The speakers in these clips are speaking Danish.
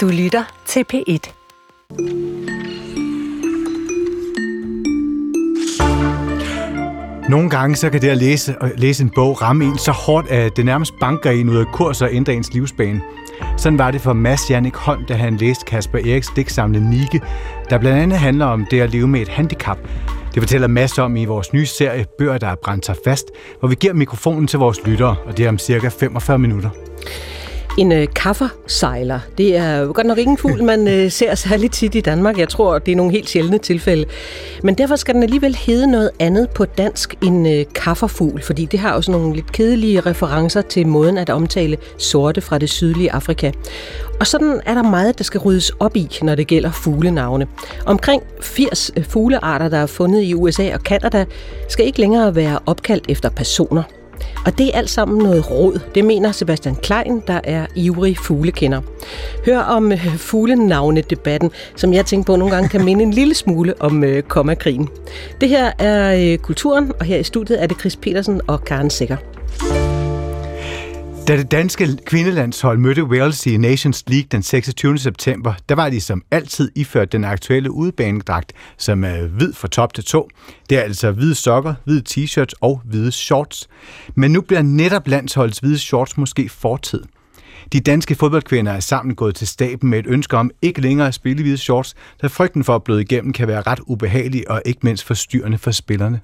Du lytter til P1. Nogle gange så kan det at læse, at læse en bog ramme en så hårdt, at det nærmest banker en ud af kurs og ændrer ens livsbane. Sådan var det for Mads Jannik Holm, da han læste Kasper Eriks digtsamle Nike, der blandt andet handler om det at leve med et handicap. Det fortæller Mads om i vores nye serie Bøger, der er brændt sig fast, hvor vi giver mikrofonen til vores lyttere, og det er om cirka 45 minutter. En øh, kaffersejler, det er jo godt nok ikke en fugl, man øh, ser særligt tit i Danmark. Jeg tror, det er nogle helt sjældne tilfælde. Men derfor skal den alligevel hedde noget andet på dansk end øh, kafferfugl, fordi det har også nogle lidt kedelige referencer til måden at omtale sorte fra det sydlige Afrika. Og sådan er der meget, der skal ryddes op i, når det gælder fuglenavne. Omkring 80 øh, fuglearter, der er fundet i USA og Kanada, skal ikke længere være opkaldt efter personer. Og det er alt sammen noget råd. Det mener Sebastian Klein, der er ivrig fuglekender. Hør om øh, fuglenavnedebatten, som jeg tænker på nogle gange kan minde en lille smule om øh, kommakrigen. Det her er øh, Kulturen, og her i studiet er det Chris Petersen og Karen Sikker. Da det danske kvindelandshold mødte Wales i Nations League den 26. september, der var de som altid iført den aktuelle udbanedragt, som er hvid fra top til tå. Det er altså hvide sokker, hvide t-shirts og hvide shorts. Men nu bliver netop landsholdets hvide shorts måske fortid. De danske fodboldkvinder er sammen gået til staben med et ønske om ikke længere at spille hvide shorts, da frygten for at bløde igennem kan være ret ubehagelig og ikke mindst forstyrrende for spillerne.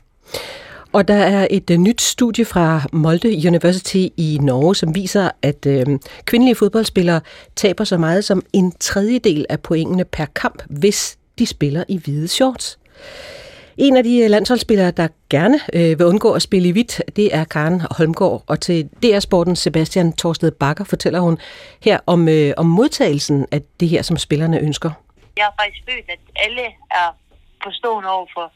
Og der er et uh, nyt studie fra Molde University i Norge, som viser, at uh, kvindelige fodboldspillere taber så meget som en tredjedel af pointene per kamp, hvis de spiller i hvide shorts. En af de øh, landsholdsspillere, der gerne øh, vil undgå at spille i hvidt, det er Karen Holmgaard. Og til DR Sporten Sebastian Torsted Bakker fortæller hun her om, øh, om modtagelsen af det her, som spillerne ønsker. Jeg har faktisk følt, at alle er forstående over for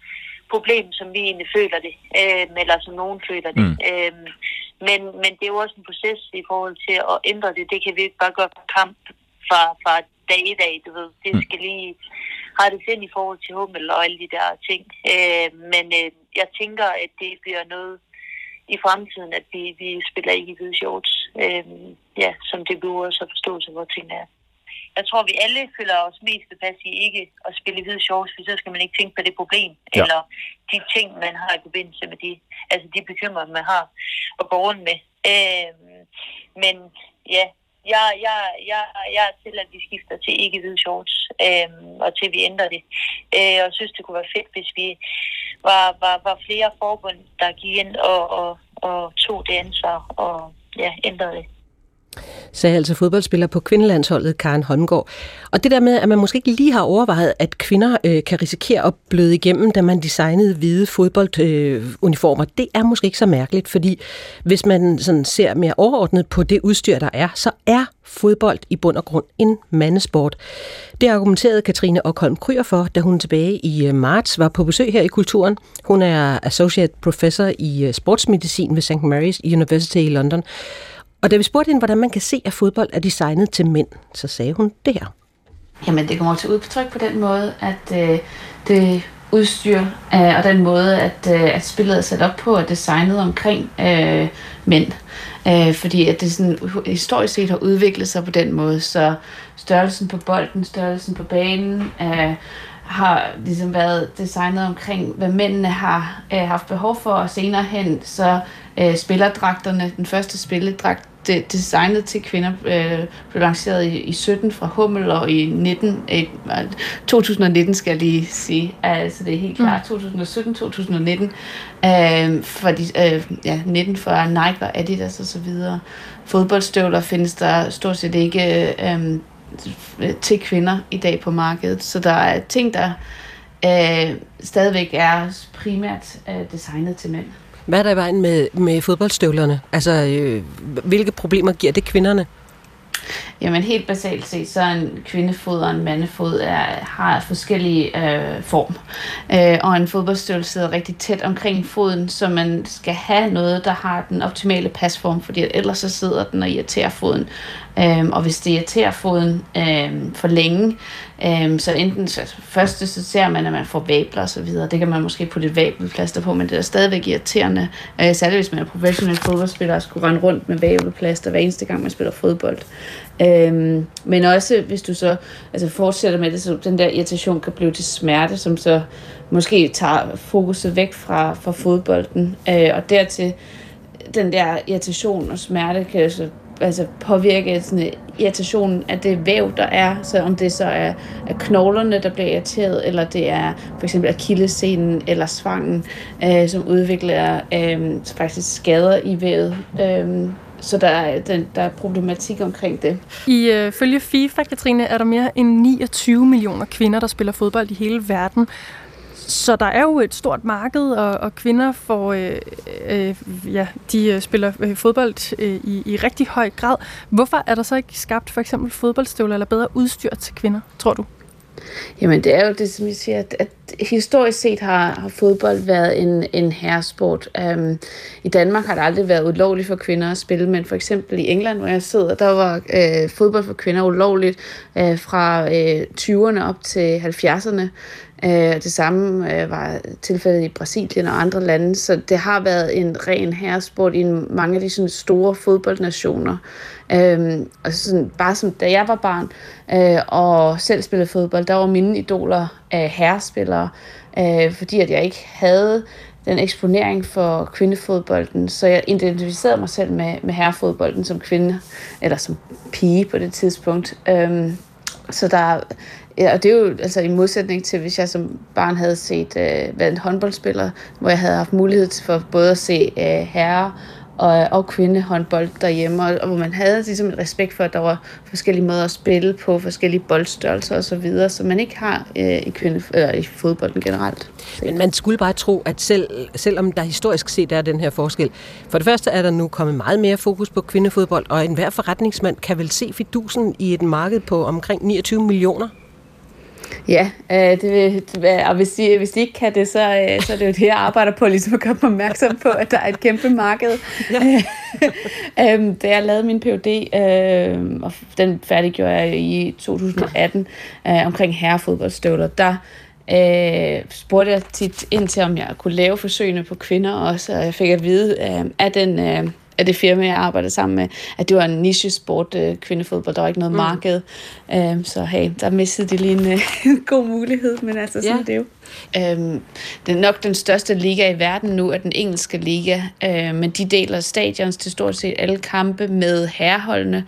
problem, som vi egentlig føler det, øh, eller som nogen føler det. Mm. Øh, men, men det er jo også en proces i forhold til at ændre det. Det kan vi ikke bare gøre på kamp fra, fra dag i dag, du ved. Det mm. skal lige rettes ind i forhold til hummel og alle de der ting. Øh, men øh, jeg tænker, at det bliver noget i fremtiden, at vi, vi spiller ikke i hvide shorts. Øh, ja, som det bliver også forståelse, hvor tingene er jeg tror, vi alle føler os mest tilpas i ikke at spille hvide shorts, for så skal man ikke tænke på det problem, ja. eller de ting, man har i forbindelse med de, altså de bekymringer, man har at gå rundt med. Øh, men ja, jeg, jeg, jeg, jeg er til, at vi skifter til ikke hvide shorts, øh, og til vi ændrer det. Øh, og jeg synes, det kunne være fedt, hvis vi var, var, var flere forbund, der gik ind og, og, og tog det ansvar og ja, ændrede det sagde altså fodboldspiller på kvindelandsholdet Karen Holmgaard. Og det der med, at man måske ikke lige har overvejet, at kvinder øh, kan risikere at bløde igennem, da man designede hvide fodbolduniformer, øh, det er måske ikke så mærkeligt, fordi hvis man sådan ser mere overordnet på det udstyr, der er, så er fodbold i bund og grund en mandesport. Det argumenterede Katrine Ockholm Kryer for, da hun tilbage i øh, marts var på besøg her i Kulturen. Hun er Associate Professor i øh, sportsmedicin ved St. Mary's University i London. Og da vi spurgte hende, hvordan man kan se, at fodbold er designet til mænd, så sagde hun det her. Jamen, det kommer til udtryk på den måde, at øh, det udstyr øh, og den måde, at, øh, at spillet er sat op på, og designet omkring øh, mænd. Øh, fordi at det sådan, historisk set har udviklet sig på den måde, så størrelsen på bolden, størrelsen på banen, øh, har ligesom været designet omkring, hvad mændene har øh, haft behov for, og senere hen så øh, spillerdragterne, den første spilledragt, det, designet til kvinder øh, blev lanceret i, i 17 fra Hummel, og i 19, øh, 2019 skal jeg lige sige, altså det er helt klart, mm. 2017-2019, øh, for de, øh, ja, 19 for Nike og Adidas og så videre. Fodboldstøvler findes der stort set ikke øh, til kvinder i dag på markedet, så der er ting, der øh, stadigvæk er primært øh, designet til mænd. Hvad er der i vejen med, med fodboldstøvlerne? Altså, øh, hvilke problemer giver det kvinderne? Jamen helt basalt set, så en kvindefod og en mandefod er, har forskellige øh, form. Øh, og en fodboldstøvle sidder rigtig tæt omkring foden, så man skal have noget, der har den optimale pasform, fordi ellers så sidder den og irriterer foden. Øhm, og hvis det irriterer foden øhm, for længe, øhm, så enten så første så ser man, at man får vabler og så videre. Det kan man måske putte et vabelplaster på, men det er stadigvæk irriterende. Øh, særligt hvis man er professionel fodboldspiller og skulle rende rundt med vabelplaster hver eneste gang, man spiller fodbold. Øhm, men også hvis du så altså fortsætter med det, så den der irritation kan blive til smerte, som så måske tager fokuset væk fra, fra fodbolden. Øh, og dertil den der irritation og smerte kan så altså påvirke sådan, øh, irritationen af det væv, der er. Så om det så er, er knoglerne, der bliver irriteret, eller det er for eksempel akillescenen eller svangen, øh, som udvikler øh, faktisk skader i vævet. Øh, så der er, der, der er problematik omkring det. I øh, følge FIFA, Katrine, er der mere end 29 millioner kvinder, der spiller fodbold i hele verden. Så der er jo et stort marked, og, og kvinder får, øh, øh, ja, de øh, spiller øh, fodbold øh, i, i rigtig høj grad. Hvorfor er der så ikke skabt for eksempel fodboldstøvler eller bedre udstyr til kvinder, tror du? Jamen det er jo det, som jeg siger, at, at historisk set har, har fodbold været en, en herresport. Um, I Danmark har det aldrig været ulovligt for kvinder at spille, men for eksempel i England, hvor jeg sidder, der var øh, fodbold for kvinder ulovligt øh, fra øh, 20'erne op til 70'erne. Øh, det samme øh, var tilfældet i Brasilien og andre lande, så det har været en ren herresport i mange af de sådan, store fodboldnationer. Øh, og sådan, bare som da jeg var barn øh, og selv spillede fodbold, der var mine idoler af herrespillere, øh, fordi at jeg ikke havde den eksponering for kvindefodbolden, så jeg identificerede mig selv med, med herrefodbolden som kvinde, eller som pige på det tidspunkt. Øhm, så der, ja, og det er jo altså i modsætning til, hvis jeg som barn havde set øh, været en håndboldspiller, hvor jeg havde haft mulighed for både at se øh, herre og, og kvindehåndbold derhjemme, og, og hvor man havde ligesom en respekt for, at der var forskellige måder at spille på, forskellige boldstørrelser osv., så, videre, så man ikke har øh, i, kvinde, eller i fodbolden generelt. Men man skulle bare tro, at selv, selvom der historisk set er den her forskel, for det første er der nu kommet meget mere fokus på kvindefodbold, og enhver forretningsmand kan vel se fidusen i et marked på omkring 29 millioner Ja, øh, det vil, og hvis de, hvis de ikke kan det, så, øh, så er det jo det, jeg arbejder på, ligesom at gøre mig opmærksom på, at der er et kæmpe marked. Ja. øhm, da jeg lavede min PhD, øh, og den færdiggjorde jeg i 2018, øh, omkring herrefodboldstøvler, der øh, spurgte jeg tit ind til, om jeg kunne lave forsøgene på kvinder også, og jeg fik at vide, øh, at den... Øh, af det firma, jeg arbejdede sammen med, at det var en niche-sport, øh, kvindefodbold. Der var ikke noget mm. marked. Um, så hey, der mistede de lige en, øh, god mulighed, men altså sådan ja. det jo. Øhm, det er nok den største liga i verden nu, er den engelske liga, uh, men de deler stadions til stort set alle kampe med herreholdene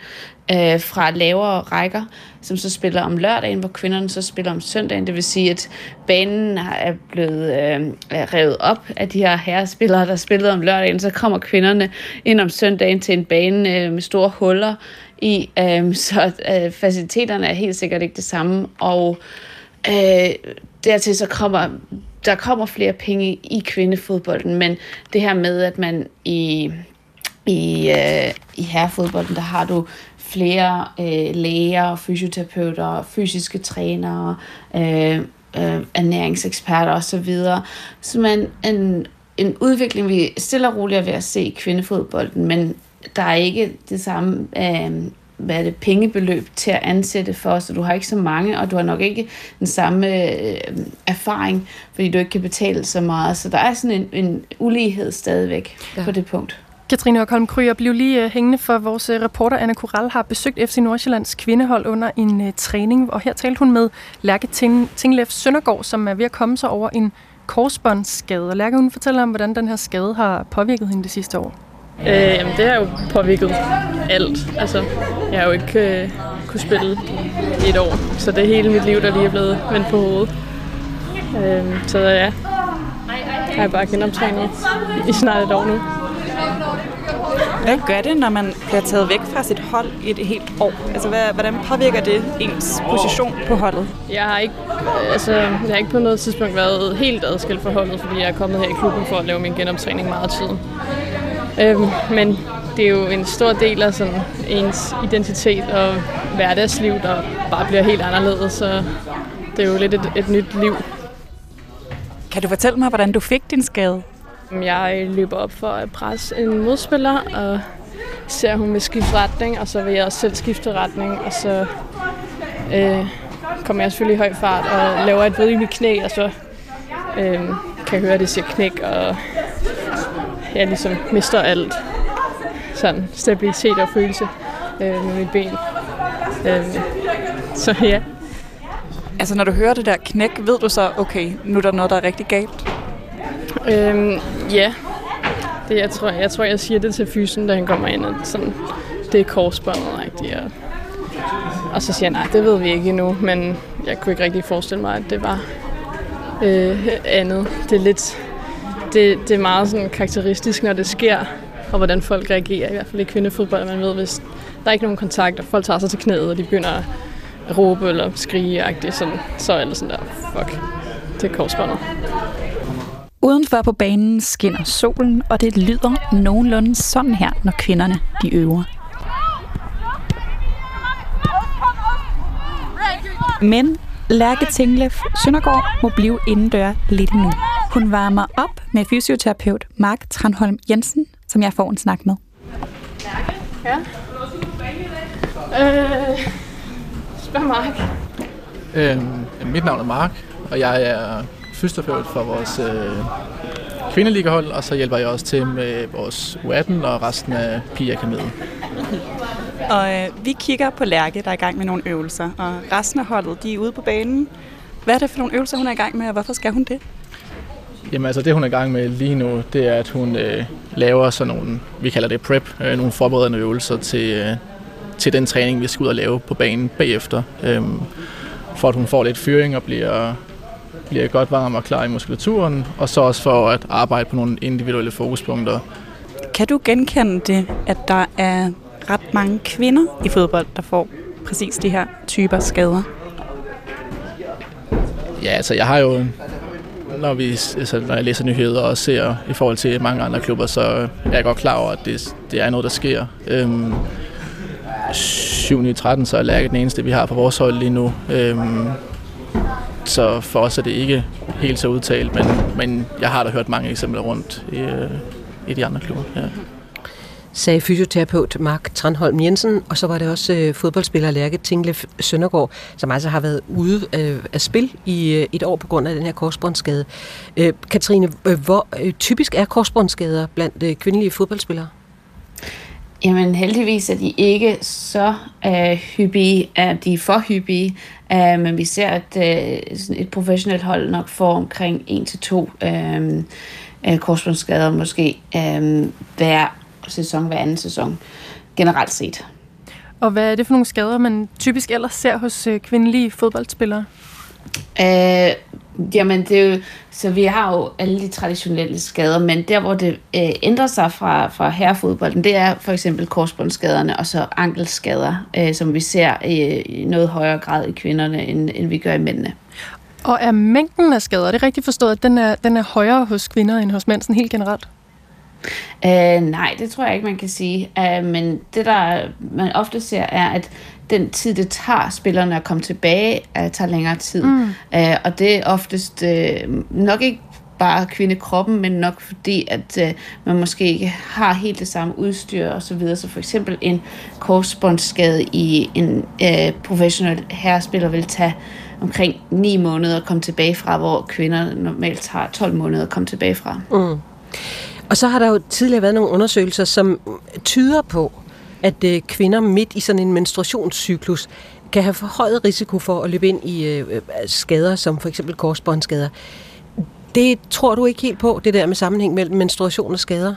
øh, fra lavere rækker som så spiller om lørdagen, hvor kvinderne så spiller om søndagen. Det vil sige, at banen er blevet øh, revet op af de her herrespillere, der spillede om lørdagen. Så kommer kvinderne ind om søndagen til en bane øh, med store huller i, øh, så øh, faciliteterne er helt sikkert ikke det samme. Og øh, dertil så kommer der kommer flere penge i kvindefodbolden, men det her med, at man i i, øh, i herrefodbolden, der har du flere øh, læger, fysioterapeuter, fysiske trænere, øh, øh, ernæringseksperter osv. Så man en, en udvikling, vi stille og roligt er ved at se i kvindefodbolden, men der er ikke det samme øh, hvad er det, pengebeløb til at ansætte for, så du har ikke så mange, og du har nok ikke den samme øh, erfaring, fordi du ikke kan betale så meget. Så der er sådan en, en ulighed stadigvæk ja. på det punkt. Katrine Okholm Kryer, blev lige uh, hængende for vores uh, reporter Anna Koral har besøgt FC Nordsjællands kvindehold under en uh, træning, og her talte hun med Lærke Ting Tinglef Søndergaard, som er ved at komme sig over en korsbåndsskade. Og Lærke, hun fortæller om, hvordan den her skade har påvirket hende det sidste år. Øh, jamen, det har jo påvirket alt. Altså, jeg har jo ikke øh, kunne spille i et år, så det er hele mit liv, der lige er blevet vendt på hovedet. Øh, så ja, har jeg bare genoptrænet i snart et år nu. Hvad gør det, når man bliver taget væk fra sit hold i et helt år? Altså, hvad, hvordan påvirker det ens position på holdet? Jeg har ikke, altså, jeg har ikke på noget tidspunkt været helt adskilt fra holdet, fordi jeg er kommet her i klubben for at lave min genoptræning meget tid. Øhm, men det er jo en stor del af sådan ens identitet og hverdagsliv, der bare bliver helt anderledes, så det er jo lidt et, et nyt liv. Kan du fortælle mig, hvordan du fik din skade? Jeg løber op for at presse en modspiller, og ser, at hun vil skifte retning, og så vil jeg også selv skifte retning, og så øh, kommer jeg selvfølgelig i høj fart og laver et ved i mit knæ, og så øh, kan jeg høre, at det siger knæk, og jeg ligesom mister alt sådan stabilitet og følelse øh, med mit ben. Øh, så ja. Altså, når du hører det der knæk, ved du så, okay, nu er der noget, der er rigtig galt? Øhm, ja. Det, jeg, tror, jeg tror, jeg siger det til fysen, da han kommer ind, at sådan, det er korsbåndet rigtigt. Og, og så siger jeg, nej, det ved vi ikke endnu, men jeg kunne ikke rigtig forestille mig, at det var øh, andet. Det er lidt, det, det er meget sådan karakteristisk, når det sker, og hvordan folk reagerer, i hvert fald i kvindefodbold. Man ved, hvis der er ikke nogen kontakt, og folk tager sig til knæet, og de begynder at råbe eller skrige, sådan, så er det sådan der, fuck, det er korsbåndet. Udenfor på banen skinner solen, og det lyder nogenlunde sådan her, når kvinderne de øver. Men Lærke Tinglef Søndergaard må blive indendør lidt nu. Hun varmer op med fysioterapeut Mark Tranholm Jensen, som jeg får en snak med. Lærke? Ja? Øh, spørg Mark. Øh, mit navn er Mark, og jeg er fysioterapeut for vores øh, kvindeligahold, og så hjælper jeg også til med vores U18 og resten af pigeakademiet. Og øh, vi kigger på Lærke, der er i gang med nogle øvelser, og resten af holdet, de er ude på banen. Hvad er det for nogle øvelser, hun er i gang med, og hvorfor skal hun det? Jamen altså det, hun er i gang med lige nu, det er, at hun øh, laver sådan nogle, vi kalder det prep, øh, nogle forberedende øvelser til, øh, til den træning, vi skal ud og lave på banen bagefter. Øh, for at hun får lidt fyring og bliver, bliver godt varm og klar i muskulaturen, og så også for at arbejde på nogle individuelle fokuspunkter. Kan du genkende det, at der er ret mange kvinder i fodbold, der får præcis de her typer skader? Ja, altså jeg har jo, når, vi, altså, når jeg læser nyheder og ser i forhold til mange andre klubber, så er jeg godt klar over, at det, det er noget, der sker. Øhm, 7 i 13, så er Lærke den eneste, vi har på vores hold lige nu. Øhm, så for os er det ikke helt så udtalt, men, men jeg har da hørt mange eksempler rundt i, øh, i de andre klubber. Ja sagde fysioterapeut Mark Tranholm Jensen, og så var det også øh, fodboldspiller Lærke Tinglef Søndergaard, som altså har været ude øh, af spil i øh, et år på grund af den her korsbåndsskade. Øh, Katrine, øh, hvor øh, typisk er korsbåndsskader blandt øh, kvindelige fodboldspillere? Jamen heldigvis er de ikke så øh, hyppige, at de er for hyppige, øh, men vi ser, at øh, sådan et professionelt hold nok får omkring 1-2 øh, øh, korsbåndsskader måske øh, hver sæson, hver anden sæson, generelt set. Og hvad er det for nogle skader, man typisk ellers ser hos øh, kvindelige fodboldspillere? Øh, jamen, det er jo, så vi har jo alle de traditionelle skader, men der, hvor det øh, ændrer sig fra, fra herrefodbolden, det er for eksempel korsbåndsskaderne og så ankelskader, øh, som vi ser øh, i noget højere grad i kvinderne, end, end vi gør i mændene. Og er mængden af skader, er det rigtigt forstået, at den er, den er højere hos kvinder end hos mænd, sådan helt generelt? Uh, nej, det tror jeg ikke, man kan sige. Uh, men det, der man ofte ser, er, at den tid, det tager spillerne at komme tilbage, uh, tager længere tid. Mm. Uh, og det er oftest uh, nok ikke bare kvindekroppen, men nok fordi, at uh, man måske ikke har helt det samme udstyr og så videre. Så for eksempel en korsbåndsskade i en uh, professionel herrespiller vil tage omkring 9 måneder at komme tilbage fra, hvor kvinder normalt tager 12 måneder at komme tilbage fra. Mm. Og så har der jo tidligere været nogle undersøgelser, som tyder på, at øh, kvinder midt i sådan en menstruationscyklus kan have forhøjet risiko for at løbe ind i øh, øh, skader, som for eksempel korsbåndsskader. Det tror du ikke helt på, det der med sammenhæng mellem menstruation og skader?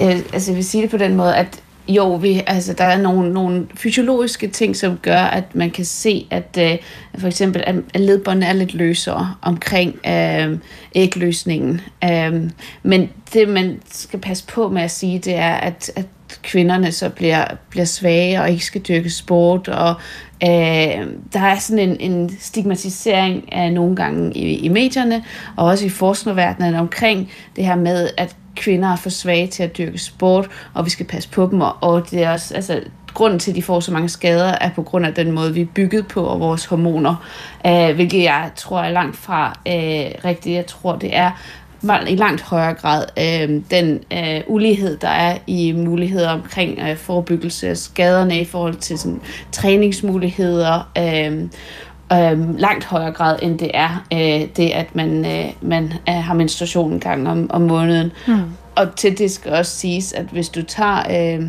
Øh, altså jeg vil sige det på den måde, at jo, vi, altså, der er nogle, nogle fysiologiske ting, som gør, at man kan se, at øh, for eksempel at ledbåndene er lidt løsere omkring øh, ægløsningen. Øh, men det, man skal passe på med at sige, det er, at, at kvinderne så bliver, bliver svage og ikke skal dyrke sport, og øh, der er sådan en, en stigmatisering af nogle gange i, i medierne, og også i forskerverdenen omkring det her med, at kvinder er for svage til at dyrke sport, og vi skal passe på dem, og det er også, altså, grunden til, at de får så mange skader, er på grund af den måde, vi er bygget på, og vores hormoner, øh, hvilket jeg tror er langt fra øh, rigtigt. Jeg tror, det er i langt højere grad øh, den øh, ulighed, der er i muligheder omkring øh, forebyggelse af skaderne i forhold til sådan, træningsmuligheder, øh, øh, langt højere grad, end det er øh, det, at man, øh, man øh, har menstruation en gang om, om måneden. Mm. Og til det skal også siges, at hvis du tager... Øh,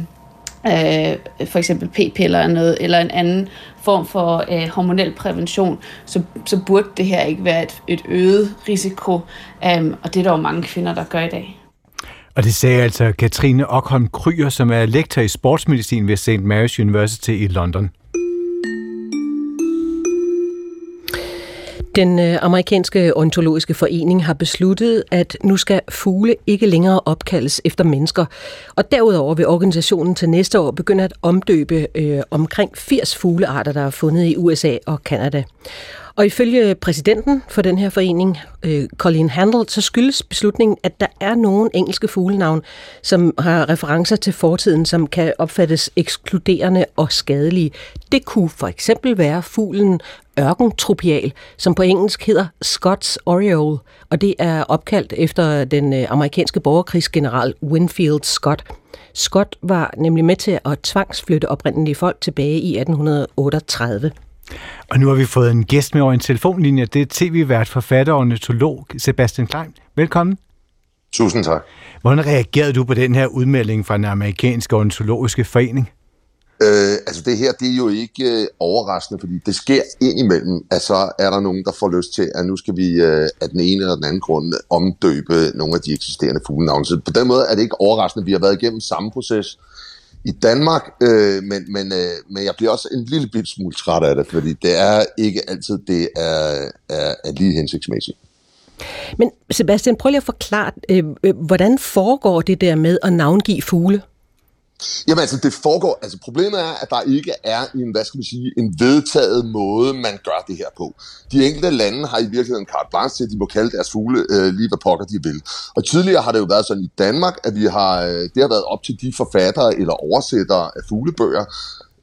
øh, for eksempel p-piller eller, noget, eller en anden form for øh, hormonel prævention, så, så burde det her ikke være et, et øget risiko, um, og det er der jo mange kvinder, der gør i dag. Og det sagde altså Katrine Ockholm Kryer, som er lektor i sportsmedicin ved St. Mary's University i London. Den øh, amerikanske ontologiske forening har besluttet, at nu skal fugle ikke længere opkaldes efter mennesker. Og derudover vil organisationen til næste år begynde at omdøbe øh, omkring 80 fuglearter, der er fundet i USA og Kanada. Og ifølge præsidenten for den her forening, øh, Colin Handel, så skyldes beslutningen, at der er nogle engelske fuglenavn, som har referencer til fortiden, som kan opfattes ekskluderende og skadelige. Det kunne for eksempel være fuglen ørkentropial, som på engelsk hedder Scots Oriole, og det er opkaldt efter den øh, amerikanske borgerkrigsgeneral Winfield Scott. Scott var nemlig med til at tvangsflytte oprindelige folk tilbage i 1838. Og nu har vi fået en gæst med over en telefonlinje. Det er tv-vært, forfatter og ornitolog Sebastian Klein. Velkommen. Tusind tak. Hvordan reagerede du på den her udmelding fra den amerikanske ornitologiske forening? Øh, altså det her, det er jo ikke øh, overraskende, fordi det sker indimellem, at så er der nogen, der får lyst til, at nu skal vi øh, af den ene eller den anden grund omdøbe nogle af de eksisterende fuglenavne. Så på den måde er det ikke overraskende. Vi har været igennem samme proces i Danmark, øh, men, men, øh, men jeg bliver også en lille bit smule træt af det, fordi det er ikke altid, det er, er, er lige hensigtsmæssigt. Men Sebastian, prøv lige at forklare, øh, øh, hvordan foregår det der med at navngive fugle? Jamen altså, det foregår, altså problemet er, at der ikke er en, hvad skal man sige, en vedtaget måde, man gør det her på. De enkelte lande har i virkeligheden carte blanche til, at de må kalde deres fugle øh, lige hvad pokker de vil. Og tidligere har det jo været sådan i Danmark, at vi har, øh, det har været op til de forfattere eller oversættere af fuglebøger,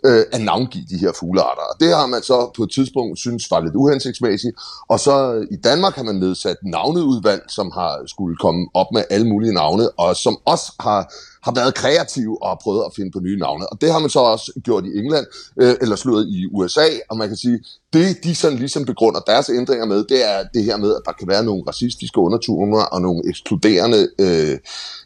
øh, at navngive de her fuglearter. Og det har man så på et tidspunkt synes var lidt uhensigtsmæssigt. Og så i Danmark har man nedsat navneudvalg, som har skulle komme op med alle mulige navne, og som også har har været kreative og har prøvet at finde på nye navne. Og det har man så også gjort i England, øh, eller slået i USA, og man kan sige, det de sådan ligesom begrunder deres ændringer med, det er det her med, at der kan være nogle racistiske undertoner og nogle ekskluderende øh,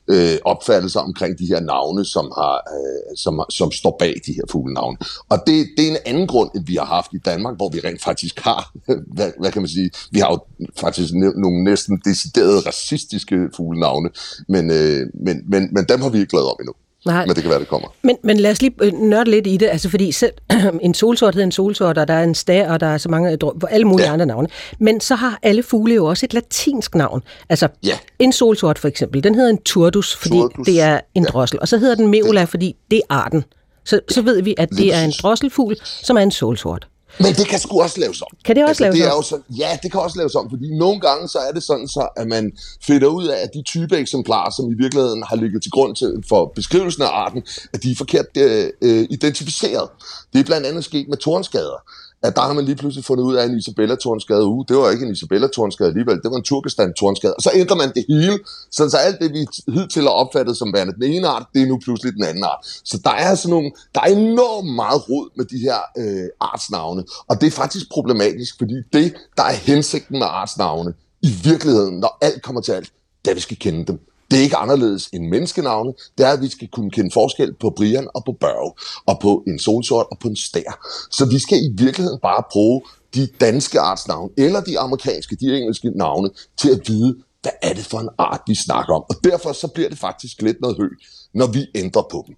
øh, opfattelser omkring de her navne, som, har, øh, som, som står bag de her fuglenavne. Og det, det er en anden grund, end vi har haft i Danmark, hvor vi rent faktisk har, hvad, hvad kan man sige, vi har jo faktisk nogle næsten deciderede racistiske fuglenavne, men, øh, men, men, men dem har vi lavet om endnu. Nej. Men det kan være, det kommer. Men, men lad os lige øh, nørde lidt i det, altså fordi selv, en solsort hedder en solsort, og der er en stær, og der er så mange, alle mulige ja. andre navne. Men så har alle fugle jo også et latinsk navn. Altså ja. en solsort for eksempel, den hedder en turdus, fordi turdus. det er en ja. drossel. Og så hedder den meula, fordi det er arten. Så, så ved vi, at det er en drosselfugl, som er en solsort. Men det kan sgu også laves om. Kan det også altså, laves det er om? Jo så, ja, det kan også laves om, fordi nogle gange så er det sådan så, at man finder ud af, at de type eksemplarer, som i virkeligheden har ligget til grund til, for beskrivelsen af arten, at de er forkert øh, øh identificeret. Det er blandt andet sket med tornskader at der har man lige pludselig fundet ud af en Isabella Tornskade. Uh, det var ikke en Isabella Tornskade alligevel, det var en Turkestan Tornskade. Og så ændrer man det hele, så, så alt det, vi hidtil har opfattet som værende den ene art, det er nu pludselig den anden art. Så der er sådan nogle, der er enormt meget rod med de her øh, artsnavne. Og det er faktisk problematisk, fordi det, der er hensigten med artsnavne, i virkeligheden, når alt kommer til alt, det er, at vi skal kende dem. Det er ikke anderledes end menneskenavne. Det er, at vi skal kunne kende forskel på Brian og på Børge, og på en solsort og på en stær. Så vi skal i virkeligheden bare bruge de danske artsnavne, eller de amerikanske, de engelske navne, til at vide, hvad er det for en art, vi snakker om. Og derfor så bliver det faktisk lidt noget højt når vi ændrer på dem.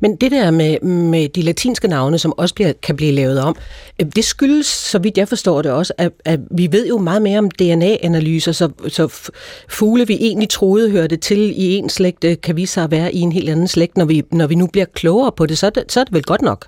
Men det der med, med de latinske navne, som også bliver, kan blive lavet om, øh, det skyldes, så vidt jeg forstår det også, at, at vi ved jo meget mere om DNA-analyser, så, så fugle, vi egentlig troede hørte til i en slægt, øh, kan vise sig at være i en helt anden slægt. Når vi, når vi nu bliver klogere på det, så er det, så er det vel godt nok?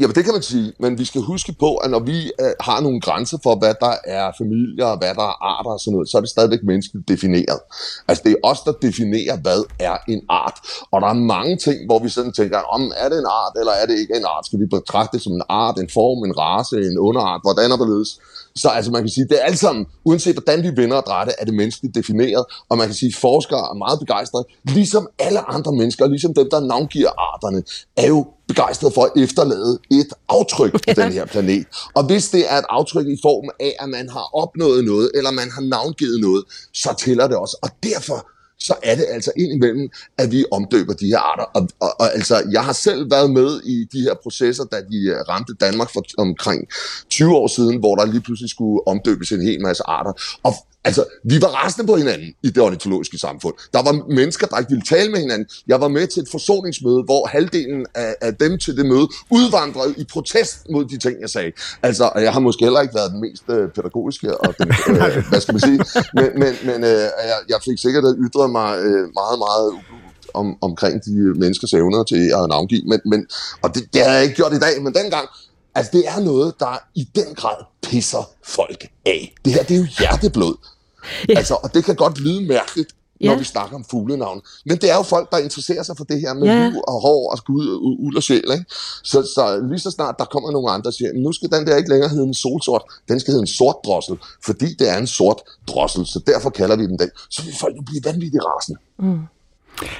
Jamen, det kan man sige, men vi skal huske på, at når vi øh, har nogle grænser for, hvad der er familier, og hvad der er arter og sådan noget, så er det stadigvæk menneskeligt defineret. Altså, det er os, der definerer, hvad er en art. Og der er mange ting, hvor vi sådan tænker, om er det en art, eller er det ikke en art? Skal vi betragte det som en art, en form, en race, en underart? Hvordan er det løs? Så altså, man kan sige, det er alt sammen, uanset hvordan vi vender og drejer det, er det menneskeligt defineret. Og man kan sige, at forskere er meget begejstrede, ligesom alle andre mennesker, ligesom dem, der navngiver arterne, er jo begejstret for at efterlade et aftryk på den her planet. Og hvis det er et aftryk i form af, at man har opnået noget, eller man har navngivet noget, så tæller det også. Og derfor så er det altså indimellem, at vi omdøber de her arter. Og, og, og altså, jeg har selv været med i de her processer, da de øh, ramte Danmark for omkring 20 år siden, hvor der lige pludselig skulle omdøbes en hel masse arter. Og Altså, vi var rasende på hinanden i det ornitologiske samfund. Der var mennesker, der ikke ville tale med hinanden. Jeg var med til et forsoningsmøde, hvor halvdelen af, af dem til det møde udvandrede i protest mod de ting, jeg sagde. Altså, jeg har måske heller ikke været den mest øh, pædagogiske, og den, øh, hvad skal man sige, men, men, men øh, jeg, jeg fik sikkert ytret mig øh, meget, meget om, omkring de menneskers evner til at navngive. Men, men, og det, det har jeg ikke gjort i dag, men dengang, Altså, det er noget, der i den grad pisser folk af. Det her, det er jo hjerteblod. Ja. Altså, og det kan godt lyde mærkeligt, når ja. vi snakker om fuglenavn. Men det er jo folk, der interesserer sig for det her med ja. liv og hår og skud og uld og sjæl. Ikke? Så, så lige så snart der kommer nogle andre, der siger, nu skal den der ikke længere hedde en solsort, den skal hedde en sort drossel, fordi det er en sort drossel, så derfor kalder vi den den. Så vil folk jo blive vanvittigt rasende. Mm.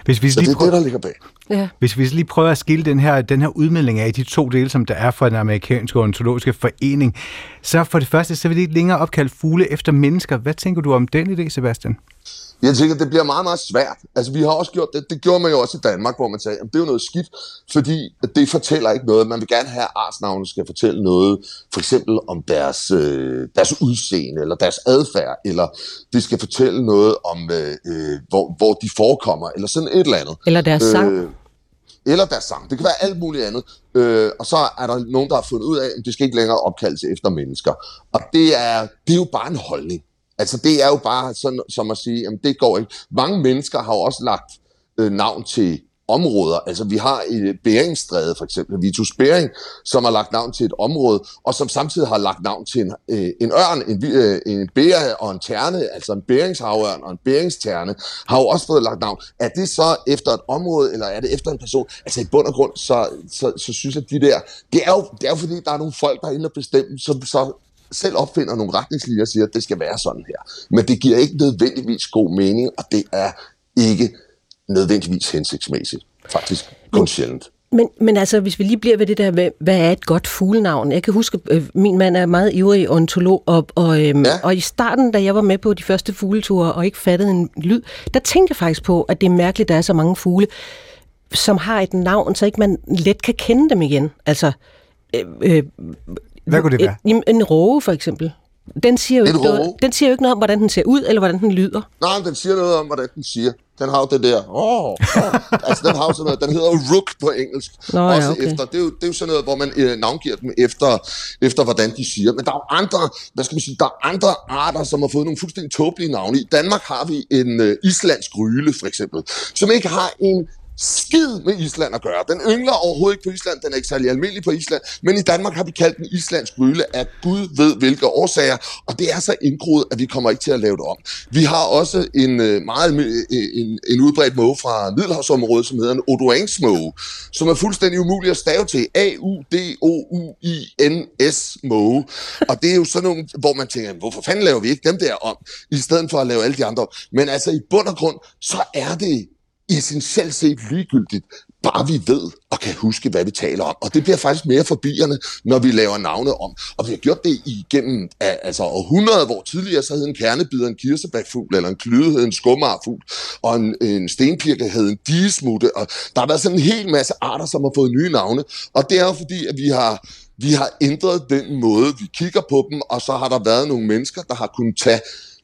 Hvis vi så lige det er prøver, det, der ligger bag. Ja. Hvis vi lige prøver at skille den her, den her udmelding af de to dele, som der er fra den amerikanske ornitologiske forening, så for det første, så vil det ikke længere opkalde fugle efter mennesker. Hvad tænker du om den idé, Sebastian? Jeg tænker, det bliver meget, meget svært. Altså, vi har også gjort det, det gjorde man jo også i Danmark, hvor man sagde, at det er jo noget skidt, fordi det fortæller ikke noget. Man vil gerne have, at artsnavne skal fortælle noget, for eksempel om deres, øh, deres udseende, eller deres adfærd, eller det skal fortælle noget om, øh, øh hvor, hvor de forekommer, eller sådan et eller andet. Eller deres sang. Øh, eller deres sang. Det kan være alt muligt andet. Øh, og så er der nogen, der har fundet ud af, at det skal ikke længere opkaldes efter mennesker. Og det er, det er jo bare en holdning. Altså det er jo bare sådan, som at sige, at det går ikke. Mange mennesker har jo også lagt øh, navn til områder. Altså vi har øh, i Beringstræde for eksempel, Vitus Bering, som har lagt navn til et område, og som samtidig har lagt navn til en, øh, en ørn, en, øh, en bære og en terne, altså en bæringshavørn og en bæringsterne, har jo også fået lagt navn. Er det så efter et område, eller er det efter en person? Altså i bund og grund, så, så, så synes jeg, at de der, det er jo, det er jo fordi, der er nogle folk, der er inde og bestemme, som så selv opfinder nogle retningslinjer og siger, at det skal være sådan her. Men det giver ikke nødvendigvis god mening, og det er ikke nødvendigvis hensigtsmæssigt. Faktisk kun sjældent. Men, men altså, hvis vi lige bliver ved det der, hvad, hvad er et godt fuglenavn? Jeg kan huske, øh, min mand er meget ivrig ontolog, og, og, øhm, ja. og i starten, da jeg var med på de første fugleture og ikke fattede en lyd, der tænkte jeg faktisk på, at det er mærkeligt, at der er så mange fugle, som har et navn, så ikke man let kan kende dem igen. Altså, øh, øh, hvad kunne det være? En, en råge, for eksempel. Den siger, jo ikke noget, den siger jo ikke noget om, hvordan den ser ud, eller hvordan den lyder. Nej, den siger noget om, hvordan den siger. Den har jo det der, åh, oh, oh. altså den har jo sådan noget, den hedder rook på engelsk. Nå, også ja, okay. efter, det er, jo, det er jo sådan noget, hvor man øh, navngiver dem efter, efter, hvordan de siger. Men der er jo andre, hvad skal man sige, der er andre arter, som har fået nogle fuldstændig tåbelige navne. I Danmark har vi en øh, islandsk ryle, for eksempel, som ikke har en skid med Island at gøre. Den yngler overhovedet ikke på Island, den er ikke særlig almindelig på Island, men i Danmark har vi kaldt den Islands Gryle af Gud ved hvilke årsager, og det er så indgroet, at vi kommer ikke til at lave det om. Vi har også en øh, meget øh, en, en udbredt måge fra Middelhavsområdet, som hedder en odoansmåge, som er fuldstændig umulig at stave til. A-U-D-O-U-I-N-S måge. Og det er jo sådan nogle, hvor man tænker, hvorfor fanden laver vi ikke dem der om, i stedet for at lave alle de andre. Men altså i bund og grund, så er det essentielt set ligegyldigt, bare vi ved og kan huske, hvad vi taler om. Og det bliver faktisk mere forbierne, når vi laver navne om. Og vi har gjort det igennem altså århundreder, hvor tidligere så hed en kernebider en kirsebærfugl, eller en klyde hed en skummarfugl, og en, en stenpirke hed en digesmutte. Og der har været sådan en hel masse arter, som har fået nye navne. Og det er jo fordi, at vi har vi har ændret den måde, vi kigger på dem, og så har der været nogle mennesker, der har kunnet tage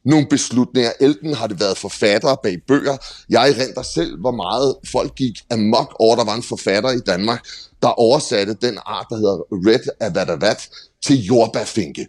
nogle beslutninger. Elten har det været forfattere bag bøger. Jeg renter selv, hvor meget folk gik amok over, der var en forfatter i Danmark, der oversatte den art, der hedder Red Avadavat til jordbærfinke.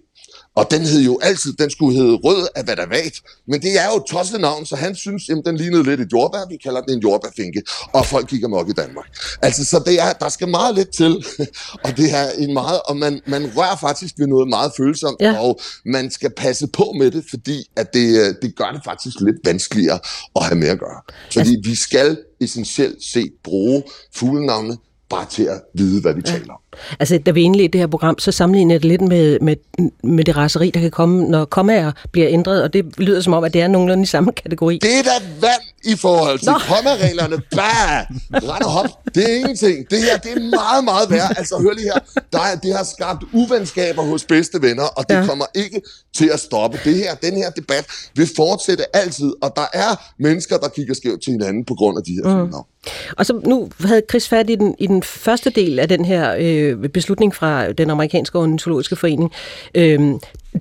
Og den hed jo altid, den skulle hedde Rød af Vadavat, men det er jo et tosset navn, så han synes, at den lignede lidt et jordbær, vi kalder den en jordbærfinke, og folk kigger mok i Danmark. Altså, så det er, der skal meget lidt til, og det er en meget, og man, man rører faktisk ved noget meget følsomt, ja. og man skal passe på med det, fordi at det, øh, det gør det faktisk lidt vanskeligere at have med at gøre. Fordi altså, vi skal essentielt set bruge fuglenavne bare til at vide, hvad vi ja. taler om. Altså, da vi indledte det her program, så sammenligner jeg det lidt med, med, med det raseri, der kan komme, når kommaer bliver ændret, og det lyder som om, at det er nogenlunde i samme kategori. Det er da vand i forhold til kommareglerne. Bah! Ret og hop. Det er ingenting. Det her, det er meget, meget værd. Altså, hør lige her. Der er, det har skabt uvenskaber hos bedste venner, og det ja. kommer ikke til at stoppe. Det her, den her debat vil fortsætte altid, og der er mennesker, der kigger skævt til hinanden på grund af de her mm. Og så nu havde Chris fat i den, i den første del af den her øh, beslutning fra den amerikanske ornitologiske forening. Øh,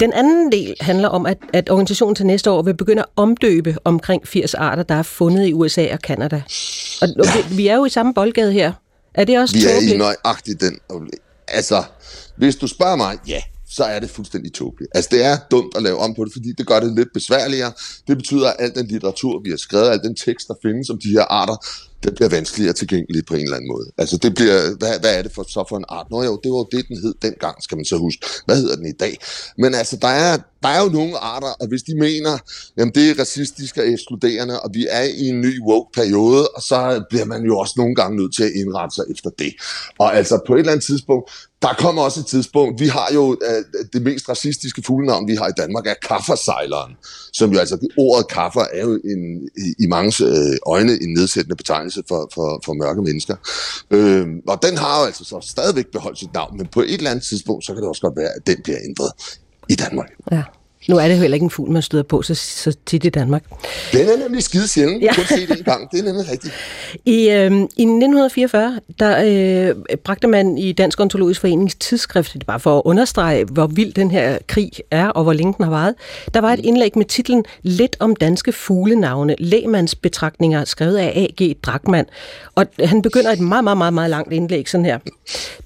den anden del handler om, at, at organisationen til næste år vil begynde at omdøbe omkring 80 arter, der er fundet i USA og Kanada. Og, og ja. vi, vi er jo i samme boldgade her. Er det også Vi er i nøjagtigt den. Altså, hvis du spørger mig, ja, så er det fuldstændig tåbeligt. Altså, det er dumt at lave om på det, fordi det gør det lidt besværligere. Det betyder, at al den litteratur, vi har skrevet, al den tekst, der findes om de her arter, det bliver vanskeligere tilgængeligt på en eller anden måde. Altså det bliver, hvad, hvad er det for, så for en art? Nå jo, det var jo det, den hed dengang, skal man så huske. Hvad hedder den i dag? Men altså, der er, der er jo nogle arter, og hvis de mener, jamen det er racistisk og ekskluderende, og vi er i en ny woke-periode, og så bliver man jo også nogle gange nødt til at indrette sig efter det. Og altså på et eller andet tidspunkt, der kommer også et tidspunkt, vi har jo øh, det mest racistiske fuglenavn, vi har i Danmark, er kaffersejleren, som jo altså, ordet kaffer er jo en, i, i mange øh, øjne en nedsættende betegnelse for, for, for mørke mennesker. Øh, og den har jo altså så stadigvæk beholdt sit navn, men på et eller andet tidspunkt, så kan det også godt være, at den bliver ændret i Danmark. Ja. Nu er det heller ikke en fugl, man støder på så, så tit i Danmark. Den er nemlig skide sjældent. Ja. Kun se det en gang. Det er nemlig rigtigt. I, øh, I 1944, der øh, bragte man i Dansk Ontologisk Forenings tidsskrift, det bare for at understrege, hvor vild den her krig er, og hvor længe den har varet, der var et indlæg med titlen Lidt om danske fuglenavne, lægmands betragtninger, skrevet af A.G. Drakman. Og han begynder et meget, meget, meget, meget langt indlæg sådan her.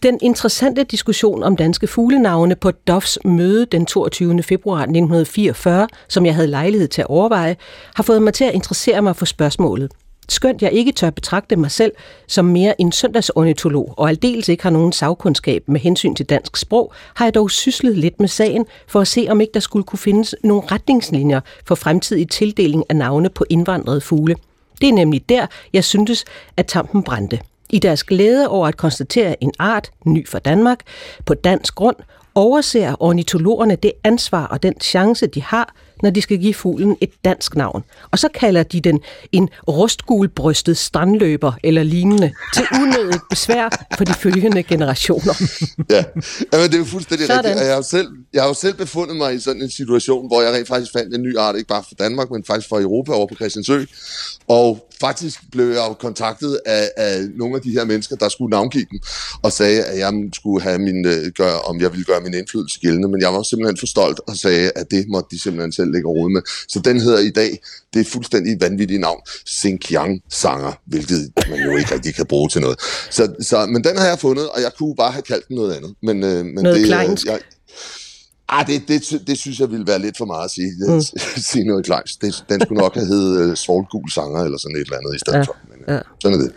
Den interessante diskussion om danske fuglenavne på Dovs møde den 22. februar 1944, som jeg havde lejlighed til at overveje, har fået mig til at interessere mig for spørgsmålet. Skønt jeg ikke tør betragte mig selv som mere en søndagsornitolog, og aldeles ikke har nogen sagkundskab med hensyn til dansk sprog, har jeg dog syslet lidt med sagen for at se, om ikke der skulle kunne findes nogle retningslinjer for fremtidig tildeling af navne på indvandrede fugle. Det er nemlig der, jeg syntes, at tampen brændte. I deres glæde over at konstatere en art, ny for Danmark, på dansk grund, overser ornitologerne det ansvar og den chance, de har, når de skal give fuglen et dansk navn. Og så kalder de den en rustgulbrystet strandløber eller lignende til unødigt besvær for de følgende generationer. ja, Jamen, det er jo fuldstændig Sådan. rigtigt. Jeg har, selv, jeg har jo selv befundet mig i sådan en situation, hvor jeg rent faktisk fandt en ny art, ikke bare for Danmark, men faktisk for Europa over på Christiansø. Og faktisk blev jeg jo kontaktet af, af nogle af de her mennesker, der skulle navngive dem, og sagde, at jeg skulle have min, øh, gør, om jeg ville gøre min indflydelse gældende, men jeg var simpelthen for stolt og sagde, at det måtte de simpelthen selv lægge råd med. Så den hedder i dag, det er fuldstændig vanvittigt navn, Xinjiang Sanger, hvilket man jo ikke rigtig kan bruge til noget. Så, så, men den har jeg fundet, og jeg kunne bare have kaldt den noget andet. Men, øh, men noget det, kleinsk. Jeg, Ah, det, det, det synes jeg ville være lidt for meget at sige, mm. sige noget klart. Det, den skulle nok have heddet uh, Svolgul Sanger eller sådan et eller andet i stedet ja. for. Men, uh, ja. Sådan er det.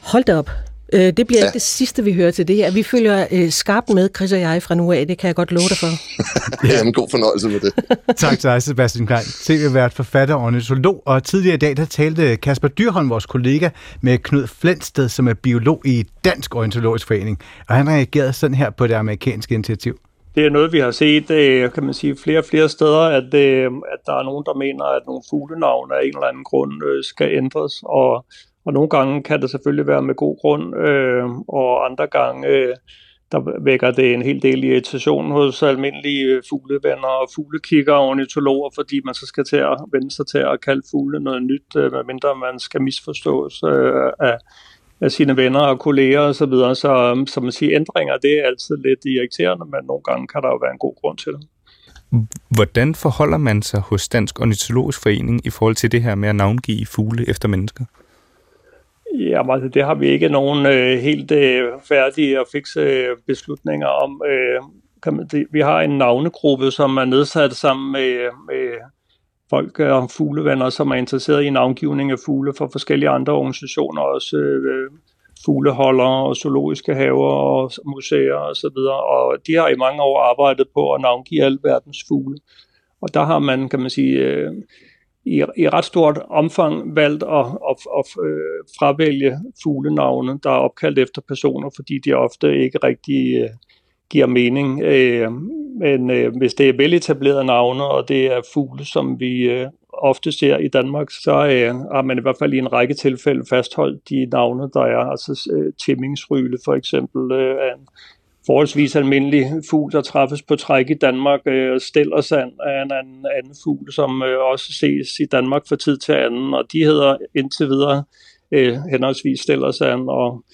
Hold da op. Øh, det bliver ja. ikke det sidste, vi hører til det her. Vi følger øh, skarpt med, Chris og jeg, fra nu af. Det kan jeg godt love dig for. ja, men god fornøjelse med det. tak til dig, Sebastian Klein. TV-vært, forfatter og ornitolog. Og tidligere i dag, der talte Kasper Dyrholm, vores kollega, med Knud Flensted, som er biolog i Dansk Ornitologisk Forening. Og han reagerede sådan her på det amerikanske initiativ det er noget, vi har set, øh, kan man sige, flere og flere steder, at, øh, at der er nogen, der mener, at nogle fuglenavne af en eller anden grund øh, skal ændres, og, og nogle gange kan det selvfølgelig være med god grund, øh, og andre gange øh, der vækker det en hel del irritation hos almindelige øh, fuglevenner og fuglekikker og ornitologer, fordi man så skal til at vende sig til at kalde fugle noget nyt, medmindre man skal misforstås af, af sine venner og kolleger osv. Så, videre. så øhm, som man siger, ændringer det er altid lidt irriterende, men nogle gange kan der jo være en god grund til det. Hvordan forholder man sig hos Dansk Ornitologisk Forening i forhold til det her med at navngive fugle efter mennesker? Jamen altså, det har vi ikke nogen øh, helt øh, færdige og fikse øh, beslutninger om. Øh, kan man, det, vi har en navnegruppe, som er nedsat sammen med, med folk øh, og fuglevenner, som er interesseret i navngivning af fugle for forskellige andre organisationer, også øh, fugleholdere og zoologiske haver og museer osv. Og, så videre. og de har i mange år arbejdet på at navngive alle verdens fugle. Og der har man, kan man sige, øh, i, i ret stort omfang valgt at, at, at, at fravælge fuglenavne, der er opkaldt efter personer, fordi de ofte ikke rigtig uh, giver mening. Uh, men uh, hvis det er veletablerede navne, og det er fugle, som vi uh, ofte ser i Danmark, så uh, har man i hvert fald i en række tilfælde fastholdt de navne, der er. Altså uh, Timmingsryle for eksempel uh, er en forholdsvis almindelig fugl, der træffes på træk i Danmark. Øh, Stellersand er en anden, anden fugl, som øh, også ses i Danmark for tid til anden, og de hedder indtil videre øh, henholdsvis Stellersand og,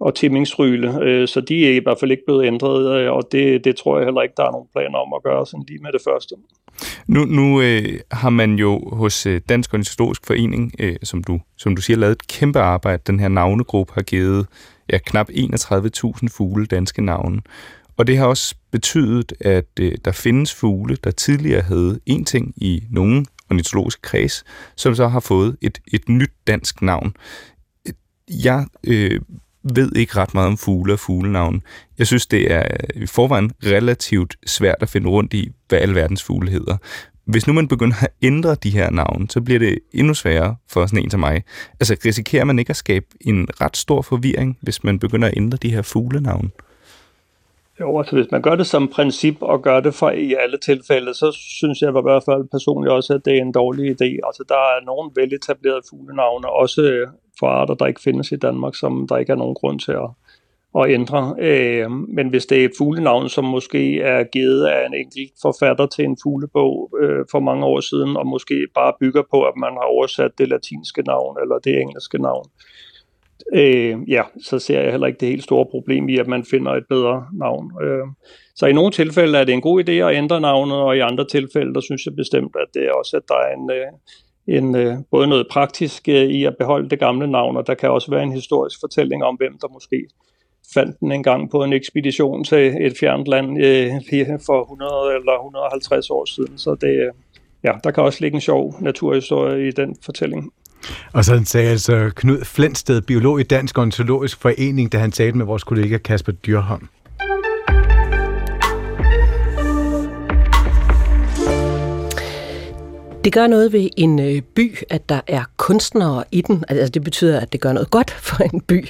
og Timmingsryle, øh, så de er i hvert fald ikke blevet ændret, øh, og det, det tror jeg heller ikke, der er nogen planer om at gøre sådan lige med det første. Nu, nu øh, har man jo hos øh, Dansk Ornitologisk Forening, øh, som, du, som du siger, lavet et kæmpe arbejde. Den her navnegruppe har givet ja, knap 31.000 fugle danske navne. Og det har også betydet, at øh, der findes fugle, der tidligere havde en ting i nogen ornitologiske kreds, som så har fået et, et nyt dansk navn. Jeg øh, ved ikke ret meget om fugle og fuglenavn. Jeg synes, det er i forvejen relativt svært at finde rundt i, hvad alverdens fugle hedder. Hvis nu man begynder at ændre de her navne, så bliver det endnu sværere for sådan en som mig. Altså risikerer man ikke at skabe en ret stor forvirring, hvis man begynder at ændre de her fuglenavne? Jo, altså hvis man gør det som princip og gør det for i alle tilfælde, så synes jeg i hvert fald personligt også, at det er en dårlig idé. Altså der er nogle veletablerede fuglenavne, også for arter, der ikke findes i Danmark, som der ikke er nogen grund til at, at ændre. Øh, men hvis det er et fuglenavn, som måske er givet af en enkelt forfatter til en fuglebog øh, for mange år siden, og måske bare bygger på, at man har oversat det latinske navn eller det engelske navn, øh, ja, så ser jeg heller ikke det helt store problem i, at man finder et bedre navn. Øh, så i nogle tilfælde er det en god idé at ændre navnet, og i andre tilfælde, der synes jeg bestemt, at det er også, at der er en, øh, en, øh, både noget praktisk øh, i at beholde det gamle navn, og der kan også være en historisk fortælling om, hvem der måske fandt den engang på en ekspedition til et fjernt land øh, for 100 eller 150 år siden. Så det, øh, ja, der kan også ligge en sjov naturhistorie i den fortælling. Og sådan sagde altså Knud Flensted, biolog i Dansk Ontologisk Forening, da han talte med vores kollega Kasper Dyrholm. Det gør noget ved en øh, by, at der er kunstnere i den. Altså det betyder, at det gør noget godt for en by.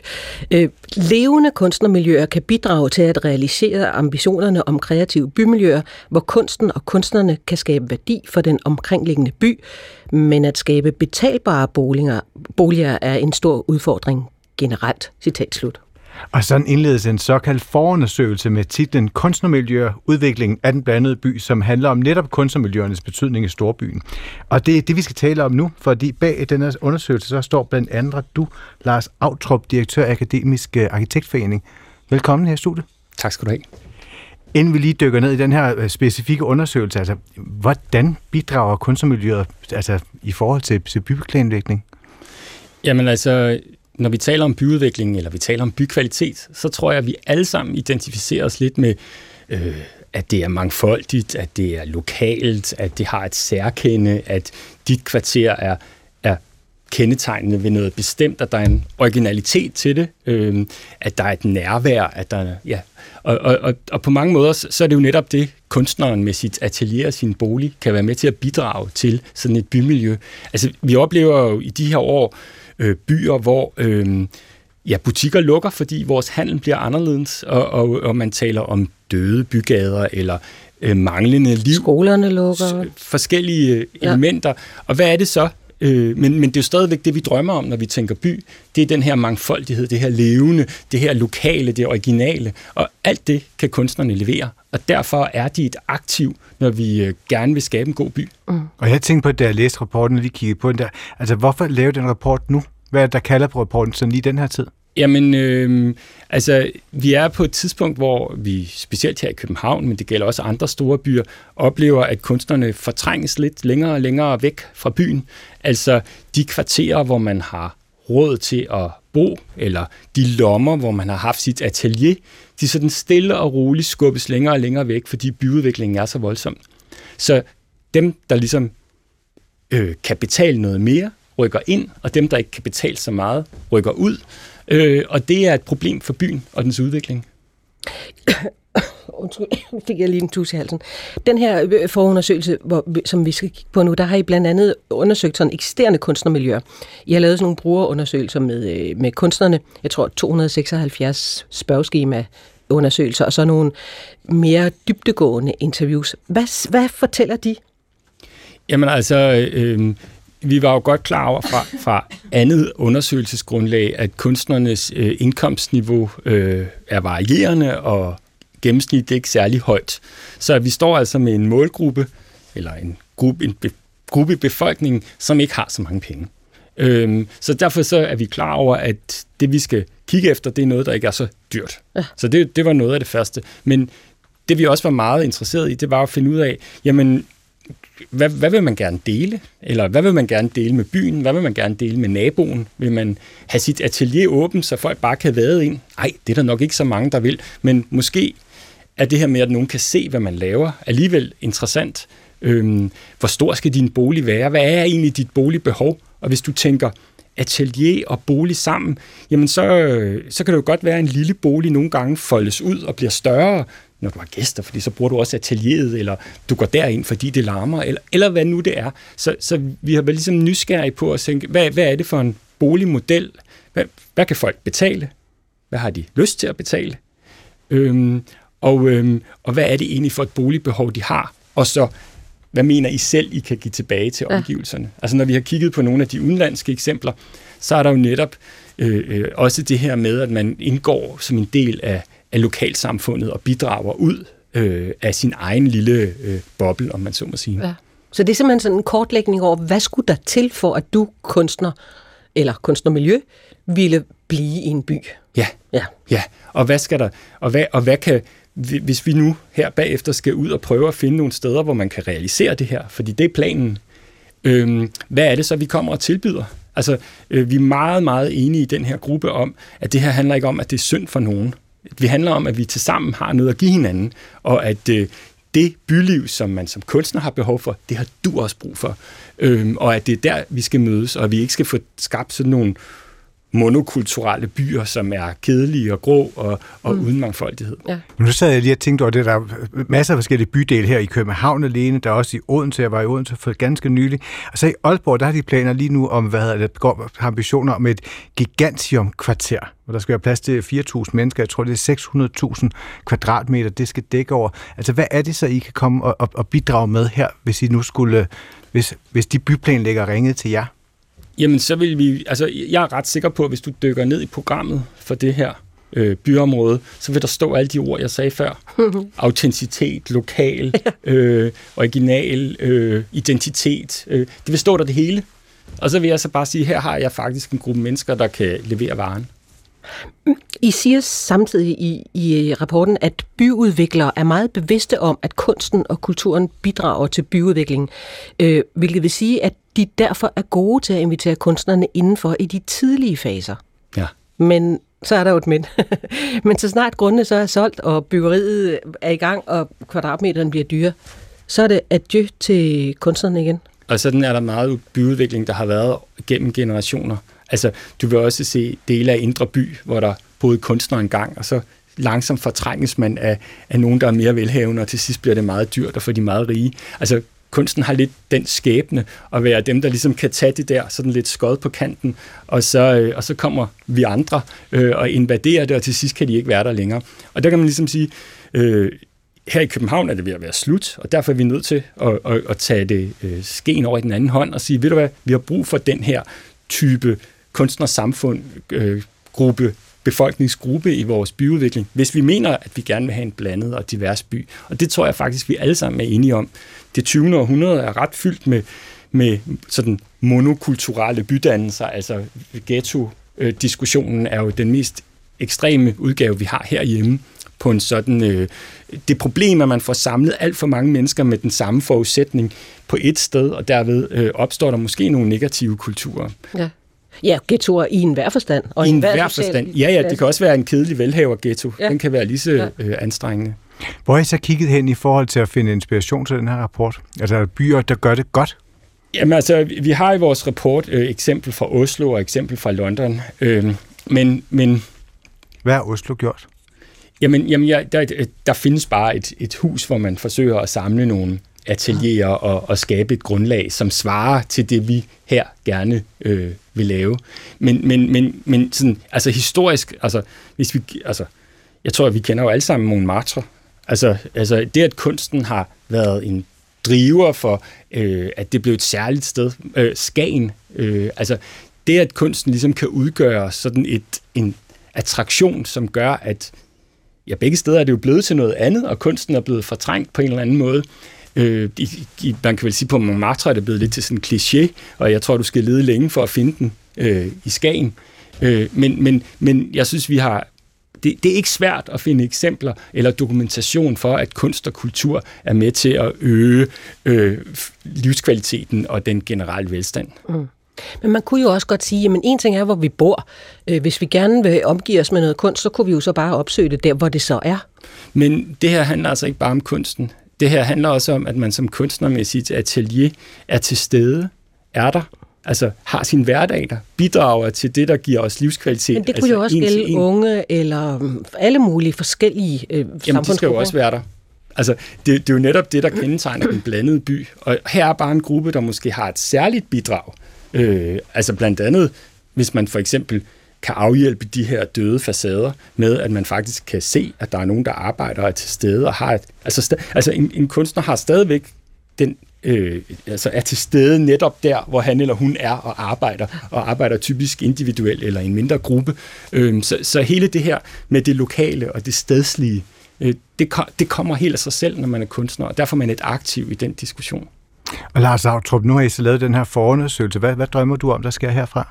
Øh, levende kunstnermiljøer kan bidrage til at realisere ambitionerne om kreative bymiljøer, hvor kunsten og kunstnerne kan skabe værdi for den omkringliggende by, men at skabe betalbare boliger, boliger er en stor udfordring generelt. Citat slut. Og sådan indledes en såkaldt forundersøgelse med titlen Kunstnermiljøer, udviklingen af den blandede by, som handler om netop kunstnermiljøernes betydning i storbyen. Og det er det, vi skal tale om nu, fordi bag den undersøgelse så står blandt andet du, Lars Autrup, direktør af Akademisk øh, Arkitektforening. Velkommen her i studiet. Tak skal du have. Inden vi lige dykker ned i den her øh, specifikke undersøgelse, altså, hvordan bidrager kunstnermiljøet altså, i forhold til, til byplanlægning? Jamen altså, når vi taler om byudvikling, eller vi taler om bykvalitet, så tror jeg, at vi alle sammen identificerer os lidt med, øh, at det er mangfoldigt, at det er lokalt, at det har et særkende, at dit kvarter er, er kendetegnende ved noget bestemt, at der er en originalitet til det, øh, at der er et nærvær, at der ja, og, og, og, og på mange måder, så er det jo netop det, kunstneren med sit atelier og sin bolig kan være med til at bidrage til sådan et bymiljø. Altså, vi oplever jo i de her år, øh, byer, hvor øh, ja, butikker lukker, fordi vores handel bliver anderledes, og, og, og man taler om døde bygader eller øh, manglende liv. Skolerne lukker. Forskellige øh, ja. elementer. Og hvad er det så? Øh, men, men det er jo stadigvæk det, vi drømmer om, når vi tænker by. Det er den her mangfoldighed, det her levende, det her lokale, det originale. Og alt det kan kunstnerne levere. Og derfor er de et aktiv, når vi øh, gerne vil skabe en god by. Mm. Og jeg tænkte på, da jeg læste rapporten og lige kiggede på den der, altså hvorfor lave den rapport nu? Hvad er det, der kalder på rapporten sådan lige den her tid? Jamen, øh, altså, vi er på et tidspunkt, hvor vi, specielt her i København, men det gælder også andre store byer, oplever, at kunstnerne fortrænges lidt længere og længere væk fra byen. Altså, de kvarterer, hvor man har råd til at bo, eller de lommer, hvor man har haft sit atelier, de sådan stille og roligt skubbes længere og længere væk, fordi byudviklingen er så voldsom. Så dem, der ligesom øh, kan betale noget mere, rykker ind, og dem, der ikke kan betale så meget, rykker ud. Øh, og det er et problem for byen og dens udvikling. undskyld, fik jeg lige en tus i halsen. Den her øh, forundersøgelse, hvor, som vi skal kigge på nu, der har I blandt andet undersøgt sådan eksisterende kunstnermiljøer. I har lavet sådan nogle brugerundersøgelser med, øh, med kunstnerne. Jeg tror 276 spørgeskema undersøgelser, og så nogle mere dybtegående interviews. Hvad, hvad fortæller de? Jamen altså, øh, vi var jo godt klar over fra, fra andet undersøgelsesgrundlag, at kunstnernes øh, indkomstniveau øh, er varierende, og gennemsnit ikke særlig højt. Så vi står altså med en målgruppe, eller en gruppe, en be, gruppe befolkning, som ikke har så mange penge. Øhm, så derfor så er vi klar over, at det vi skal kigge efter, det er noget, der ikke er så dyrt. Ja. Så det, det var noget af det første. Men det vi også var meget interesseret i, det var at finde ud af, jamen hvad, hvad vil man gerne dele? Eller hvad vil man gerne dele med byen? Hvad vil man gerne dele med naboen? Vil man have sit atelier åbent, så folk bare kan vade ind? Nej, det er der nok ikke så mange, der vil. Men måske er det her med, at nogen kan se, hvad man laver, alligevel interessant. Øhm, hvor stor skal din bolig være? Hvad er egentlig dit boligbehov? Og hvis du tænker atelier og bolig sammen, jamen så, så kan det jo godt være, at en lille bolig nogle gange foldes ud og bliver større, når du har gæster, fordi så bruger du også atelieret, eller du går derind, fordi det larmer, eller, eller hvad nu det er. Så, så vi har været ligesom nysgerrige på at tænke, hvad, hvad er det for en boligmodel? Hvad, hvad kan folk betale? Hvad har de lyst til at betale? Øhm, og, øhm, og hvad er det egentlig for et boligbehov, de har? Og så, hvad mener I selv, I kan give tilbage til omgivelserne? Ja. Altså når vi har kigget på nogle af de udenlandske eksempler, så er der jo netop øh, øh, også det her med, at man indgår som en del af af lokalsamfundet og bidrager ud øh, af sin egen lille øh, boble, om man så må sige. Ja. Så det er simpelthen sådan en kortlægning over, hvad skulle der til for, at du kunstner, eller kunstnermiljø, ville blive i en by? Ja, ja. ja. Og hvad skal der, og hvad, og hvad kan, hvis vi nu her bagefter skal ud og prøve at finde nogle steder, hvor man kan realisere det her, fordi det er planen, øhm, hvad er det så, vi kommer og tilbyder? Altså, øh, vi er meget, meget enige i den her gruppe om, at det her handler ikke om, at det er synd for nogen. Vi handler om, at vi til sammen har noget at give hinanden, og at øh, det byliv, som man som kunstner har behov for, det har du også brug for. Øhm, og at det er der, vi skal mødes, og at vi ikke skal få skabt sådan nogle monokulturelle byer, som er kedelige og grå og, og mm. uden mangfoldighed. Ja. Men nu sad jeg lige og tænkte over det, der er masser af forskellige bydele her i København alene, der er også i Odense, jeg var i Odense for ganske nylig, og så i Aalborg, der har de planer lige nu om, hvad hedder det, går ambitioner om et gigantium-kvarter, hvor der skal være plads til 4.000 mennesker, jeg tror det er 600.000 kvadratmeter, det skal dække over. Altså hvad er det så, I kan komme og, og, og bidrage med her, hvis I nu skulle, hvis, hvis de byplanlægger ringede til jer? Jamen, så vil vi... Altså, jeg er ret sikker på, at hvis du dykker ned i programmet for det her øh, byområde, så vil der stå alle de ord, jeg sagde før. Autenticitet, lokal, øh, original, øh, identitet. Øh, det vil stå der det hele. Og så vil jeg så bare sige, her har jeg faktisk en gruppe mennesker, der kan levere varen. I siger samtidig i, i rapporten, at byudviklere er meget bevidste om, at kunsten og kulturen bidrager til byudviklingen, øh, hvilket vil sige, at de derfor er gode til at invitere kunstnerne indenfor i de tidlige faser. Ja. Men så er der jo et men. men så snart grundene så er solgt, og byggeriet er i gang, og kvadratmeteren bliver dyre, så er det adieu til kunstnerne igen. Og sådan er der meget byudvikling, der har været gennem generationer. Altså, du vil også se dele af Indre By, hvor der boede kunstnere engang, og så langsomt fortrænges man af, af nogen, der er mere velhavende, og til sidst bliver det meget dyrt og for de meget rige. Altså, kunsten har lidt den skæbne at være dem, der ligesom kan tage det der sådan lidt skod på kanten, og så, øh, og så kommer vi andre øh, og invaderer det, og til sidst kan de ikke være der længere. Og der kan man ligesom sige, øh, her i København er det ved at være slut, og derfor er vi nødt til at, at, at tage det øh, skeen over i den anden hånd og sige, ved du hvad, vi har brug for den her type kunstnersamfund, øh, gruppe, befolkningsgruppe i vores byudvikling, hvis vi mener, at vi gerne vil have en blandet og divers by. Og det tror jeg faktisk, vi alle sammen er enige om. Det 20. århundrede er ret fyldt med, med sådan monokulturelle bydannelser, altså ghetto-diskussionen er jo den mest ekstreme udgave, vi har herhjemme på en sådan... Øh, det problem, at man får samlet alt for mange mennesker med den samme forudsætning på et sted, og derved øh, opstår der måske nogle negative kulturer. Ja. Ja, ghettoer i en forstand. Og I en hver forstand. Ja, ja, det kan også være en kedelig velhaver-ghetto. Ja. Den kan være lige så ja. øh, anstrengende. Hvor har I så kigget hen i forhold til at finde inspiration til den her rapport? Altså er der byer, der gør det godt? Jamen altså, vi har i vores rapport øh, eksempel fra Oslo og eksempel fra London. Øh, men, men Hvad har Oslo gjort? Jamen, jamen ja, der, der findes bare et, et hus, hvor man forsøger at samle nogle atelierer og, og skabe et grundlag, som svarer til det, vi her gerne øh, vil lave. Men, men, men, men sådan, altså historisk, altså, hvis vi, altså, jeg tror, at vi kender jo alle sammen Montmartre. Altså, altså det, at kunsten har været en driver for, øh, at det blev et særligt sted. Øh, Skagen, øh, altså det, at kunsten ligesom kan udgøre sådan et, en attraktion, som gør, at ja, begge steder er det jo blevet til noget andet, og kunsten er blevet fortrængt på en eller anden måde. Øh, i, i, man kan vel sige, på Montmartre er det blevet lidt til sådan en kliché, og jeg tror, du skal lede længe for at finde den øh, i Skagen. Øh, men, men, men jeg synes, vi har det, det er ikke svært at finde eksempler eller dokumentation for, at kunst og kultur er med til at øge øh, livskvaliteten og den generelle velstand. Mm. Men man kunne jo også godt sige, at en ting er, hvor vi bor. Øh, hvis vi gerne vil omgive os med noget kunst, så kunne vi jo så bare opsøge det der, hvor det så er. Men det her handler altså ikke bare om kunsten. Det her handler også om, at man som kunstner med sit atelier er til stede, er der, altså har sin hverdag der, bidrager til det, der giver os livskvalitet. Men det kunne altså jo også gælde unge eller um, alle mulige forskellige øh, Jamen, de skal jo også være der. Altså, det, det er jo netop det, der kendetegner en blandet by. Og her er bare en gruppe, der måske har et særligt bidrag. Øh, altså blandt andet, hvis man for eksempel kan afhjælpe de her døde facader med, at man faktisk kan se, at der er nogen, der arbejder og er til stede og har et... Altså, altså en, en kunstner har stadigvæk den øh, altså er til stede netop der, hvor han eller hun er og arbejder, og arbejder typisk individuelt eller i en mindre gruppe. Øh, så, så hele det her med det lokale og det stedslige, øh, det, det kommer helt af sig selv, når man er kunstner, og derfor er man et aktiv i den diskussion. Og Lars Autrup, nu har I så lavet den her forundersøgelse. Hvad, hvad drømmer du om, der sker herfra?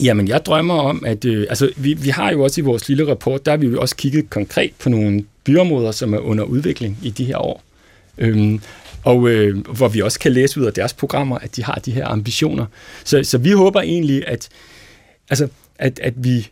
Jamen, jeg drømmer om, at øh, altså, vi, vi har jo også i vores lille rapport, der har vi jo også kigget konkret på nogle byområder, som er under udvikling i de her år. Øhm, og øh, hvor vi også kan læse ud af deres programmer, at de har de her ambitioner. Så, så vi håber egentlig, at, altså, at, at vi,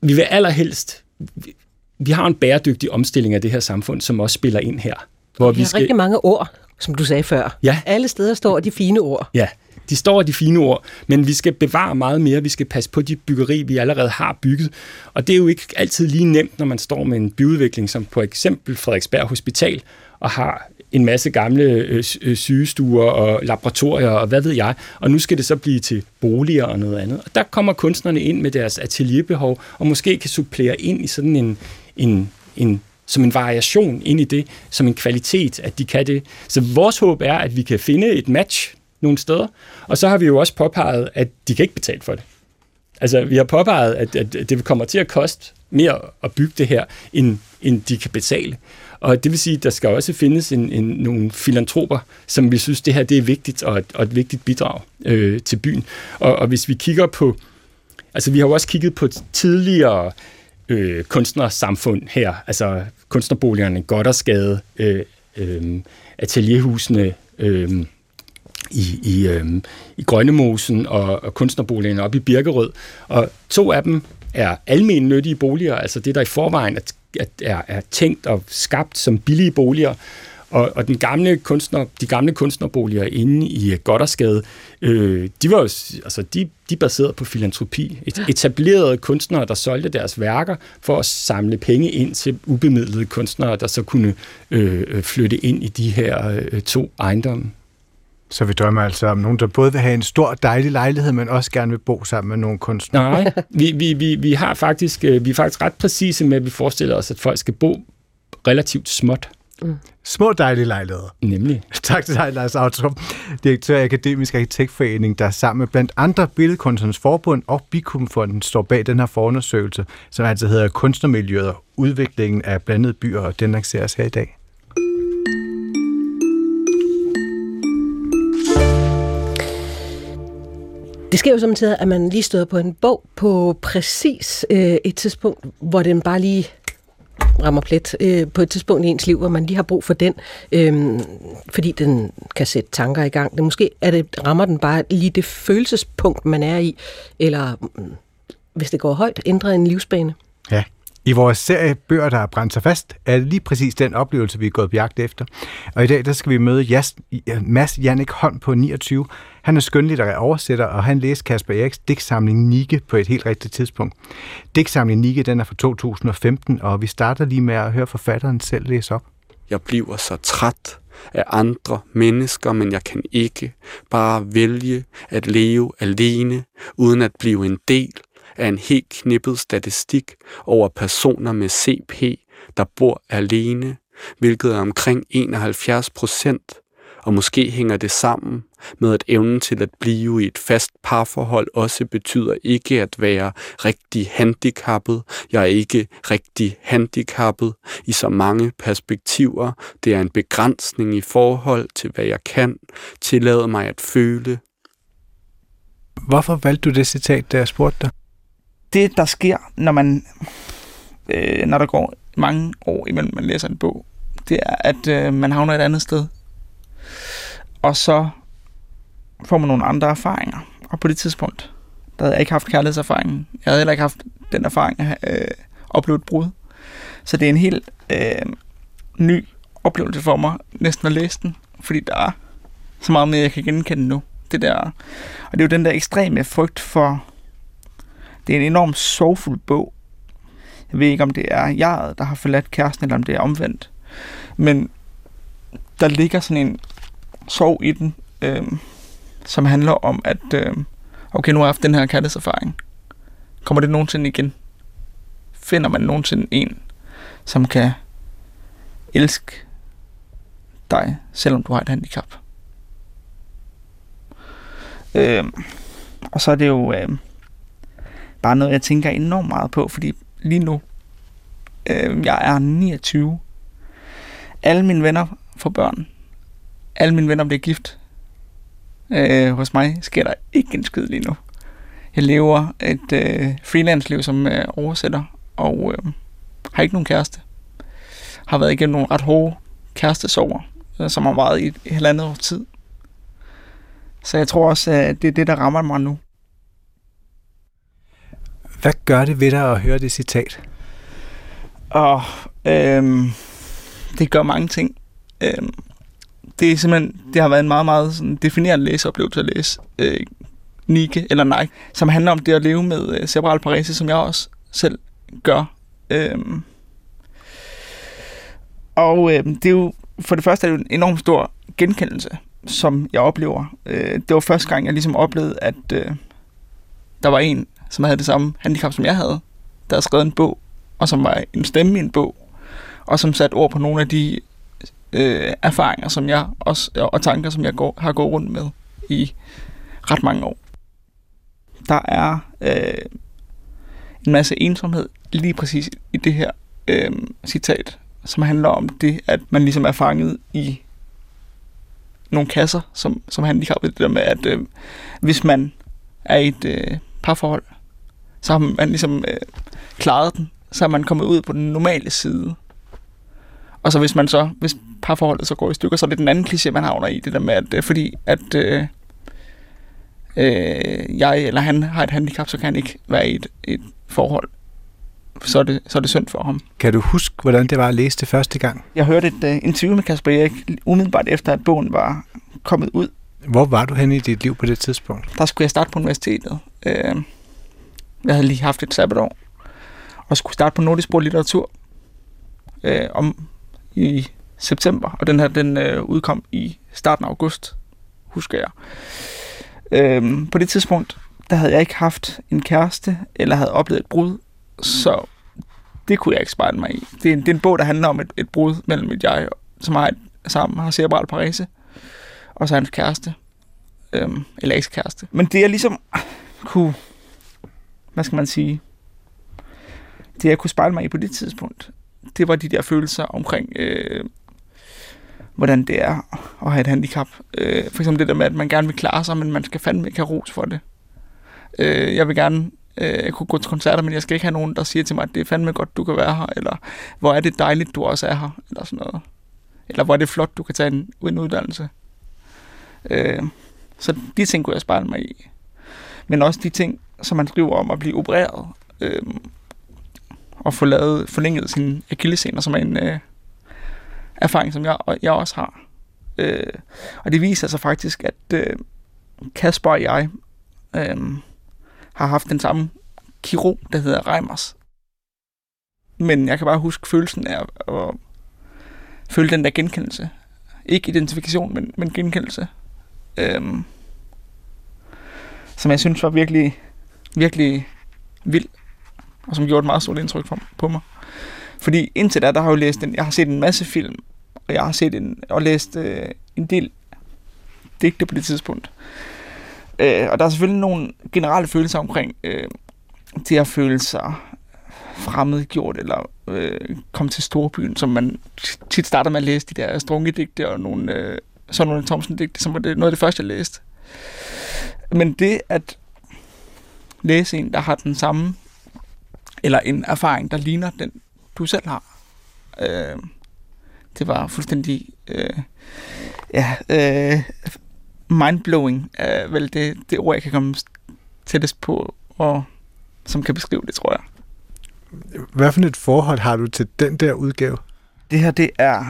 vi vil allerhelst, vi, vi har en bæredygtig omstilling af det her samfund, som også spiller ind her. Hvor vi, har skal... rigtig mange ord, som du sagde før. Ja. Alle steder står de fine ord. Ja, de står de fine ord, men vi skal bevare meget mere. Vi skal passe på de byggeri, vi allerede har bygget. Og det er jo ikke altid lige nemt, når man står med en byudvikling, som på eksempel Frederiksberg Hospital, og har en masse gamle øh, øh, sygestuer og laboratorier og hvad ved jeg, og nu skal det så blive til boliger og noget andet. Og der kommer kunstnerne ind med deres atelierbehov, og måske kan supplere ind i sådan en, en, en som en variation ind i det, som en kvalitet, at de kan det. Så vores håb er, at vi kan finde et match nogle steder, og så har vi jo også påpeget, at de kan ikke betale for det. Altså, vi har påpeget, at, at det kommer til at koste mere at bygge det her, end, end de kan betale. Og det vil sige, at der skal også findes en, en, nogle filantroper, som vi synes, det her det er vigtigt og et, og et vigtigt bidrag øh, til byen. Og, og hvis vi kigger på, altså vi har jo også kigget på tidligere øh, kunstnersamfund her, altså kunstnerboligerne Goddersgade, øh, øh, atelierhusene, øh, i, i, øh, i Grønnemosen og, og kunstnerboligen oppe i Birkerød. Og to af dem er almen nyttige boliger, altså det, der i forvejen er, er, er tænkt og skabt som billige boliger. Og, og den gamle kunstner, de gamle kunstnerboliger inde i Goddersgade, øh, de var jo, altså de, de baseret på filantropi. Et, etablerede kunstnere, der solgte deres værker for at samle penge ind til ubemidlede kunstnere, der så kunne øh, flytte ind i de her øh, to ejendomme. Så vi drømmer altså om nogen, der både vil have en stor, dejlig lejlighed, men også gerne vil bo sammen med nogle kunstnere. Nej, vi, vi, vi, vi, har faktisk, øh, vi er faktisk ret præcise med, at vi forestiller os, at folk skal bo relativt småt. Mm. Små dejlige lejligheder. Nemlig. Tak til dig, Lars Autrup, direktør i Akademisk Arkitektforening, der sammen med blandt andre Billedkunstnernes Forbund og Bikumfonden står bag den her forundersøgelse, som altså hedder Kunstnermiljøet og udviklingen af blandede byer, og den lanceres her i dag. Det sker jo samtidig, at man lige støder på en bog på præcis øh, et tidspunkt, hvor den bare lige rammer plet øh, på et tidspunkt i ens liv, hvor man lige har brug for den, øh, fordi den kan sætte tanker i gang. Det måske er det, rammer den bare lige det følelsespunkt, man er i, eller mm, hvis det går højt, ændrer en livsbane. Ja, i vores serie Bøger, der har brændt sig fast, er det lige præcis den oplevelse, vi er gået på jagt efter. Og i dag der skal vi møde Jas, Mads Jannik Holm på 29. Han er skønlitterær oversætter, og han læste Kasper Eriks digtsamling Nike på et helt rigtigt tidspunkt. Digtsamlingen Nike den er fra 2015, og vi starter lige med at høre forfatteren selv læse op. Jeg bliver så træt af andre mennesker, men jeg kan ikke bare vælge at leve alene, uden at blive en del af en helt knippet statistik over personer med CP, der bor alene, hvilket er omkring 71 procent, og måske hænger det sammen med, at evnen til at blive i et fast parforhold også betyder ikke at være rigtig handicappet. Jeg er ikke rigtig handicappet i så mange perspektiver. Det er en begrænsning i forhold til, hvad jeg kan. Tillade mig at føle. Hvorfor valgte du det citat, da jeg spurgte dig? Det, der sker, når man øh, når der går mange år imellem man læser en bog, det er, at øh, man havner et andet sted. Og så får man nogle andre erfaringer. Og på det tidspunkt, der havde jeg ikke haft kærlighedserfaringen. Jeg havde heller ikke haft den erfaring at øh, opleve et brud. Så det er en helt øh, ny oplevelse for mig, næsten at læse den, fordi der er så meget mere, jeg kan genkende nu. Det der, og det er jo den der ekstreme frygt for, det er en enormt sorgfuld bog. Jeg ved ikke, om det er jeg, der har forladt kæresten, eller om det er omvendt. Men der ligger sådan en sorg i den, øh, som handler om, at øh, okay, nu har jeg haft den her kærlighedserfaring. Kommer det nogensinde igen? Finder man nogensinde en, som kan elske dig, selvom du har et handicap? Øh, og så er det jo øh, bare noget, jeg tænker enormt meget på, fordi lige nu, øh, jeg er 29. Alle mine venner får børn. Alle mine venner bliver gift. Øh, hos mig sker der ikke en skid lige nu. Jeg lever et øh, freelance-liv som øh, oversætter, og øh, har ikke nogen kæreste. Har været igennem nogle ret hårde kærestesover, øh, som har varet i et halvandet års tid. Så jeg tror også, at det er det, der rammer mig nu. Hvad gør det ved dig at høre det citat? Og øhm, det gør mange ting. Øhm, det er simpelthen, det har været en meget, meget sådan, definerende læseoplevelse at læse øh, Nike eller Nike, som handler om det at leve med øh, cerebral parese, som jeg også selv gør. Øhm, og øh, det er jo, for det første er det jo en enorm stor genkendelse, som jeg oplever. Øh, det var første gang, jeg ligesom oplevede, at øh, der var en, som havde det samme handicap, som jeg havde, der havde skrevet en bog, og som var en stemme i en bog, og som satte ord på nogle af de øh, erfaringer, som jeg også, og tanker, som jeg går, har gået rundt med i ret mange år. Der er øh, en masse ensomhed lige præcis i det her øh, citat, som handler om det, at man ligesom er fanget i nogle kasser som, som handicappet. Det der med, at øh, hvis man er i et øh, parforhold, så har man ligesom øh, klaret den, så er man kommet ud på den normale side. Og så hvis man så, hvis parforholdet så går i stykker, så er det den anden kliché, man havner i, det der med, at øh, fordi at øh, øh, jeg eller han har et handicap, så kan han ikke være i et, et forhold. Så er, det, så er det synd for ham. Kan du huske, hvordan det var at læse det første gang? Jeg hørte et uh, interview med Kasper Erik umiddelbart efter, at bogen var kommet ud. Hvor var du henne i dit liv på det tidspunkt? Der skulle jeg starte på universitetet. Uh, jeg havde lige haft et sabbatår. Og skulle starte på nordisk sprog litteratur øh, om i september. Og den her, den øh, udkom i starten af august, husker jeg. Øh, på det tidspunkt, der havde jeg ikke haft en kæreste, eller havde oplevet et brud, så det kunne jeg ikke spejle mig i. Det er en, det er en bog, der handler om et, et brud mellem et jeg, som har, et, sammen har cerebral parese, og så hans kæreste, øhm, eller ekskæreste. Men det jeg ligesom kunne, hvad skal man sige, det jeg kunne spejle mig i på det tidspunkt, det var de der følelser omkring, øh, hvordan det er at have et handicap. Øh, for eksempel det der med, at man gerne vil klare sig, men man skal fandme ikke have ros for det. Øh, jeg vil gerne øh, kunne gå til koncerter, men jeg skal ikke have nogen, der siger til mig, at det er fandme godt, du kan være her, eller hvor er det dejligt, du også er her, eller sådan noget. Eller hvor er det flot, du kan tage en, en uddannelse. Øh, så de ting kunne jeg spejle mig i. Men også de ting, som man skriver om at blive opereret. Øh, og få lavet forlænget sine akillescener, som er en øh, erfaring, som jeg, jeg også har. Øh, og det viser sig faktisk, at øh, Kasper og jeg øh, har haft den samme kirurg, der hedder Reimers. Men jeg kan bare huske følelsen af at, at føle den der genkendelse. Ikke identifikation, men, men genkendelse. Øh, som jeg synes var virkelig, virkelig vild, og som gjorde et meget stort indtryk på mig. Fordi indtil da, der har jeg jo læst en, jeg har set en masse film, og jeg har set en, og læst øh, en del digte på det tidspunkt. Øh, og der er selvfølgelig nogle generelle følelser omkring øh, det at føle sig øh, fremmedgjort, eller øh, komme til storbyen, som man tit starter med at læse de der strungedigte og nogle, øh, sådan nogle Thomsen-digte, som var det, noget af det første, jeg læste. Men det at læse en, der har den samme, eller en erfaring, der ligner den, du selv har, øh, det var fuldstændig øh, ja, øh, mindblowing, er vel det, det ord, jeg kan komme tættest på, og som kan beskrive det, tror jeg. Hvad for et forhold har du til den der udgave? Det her, det er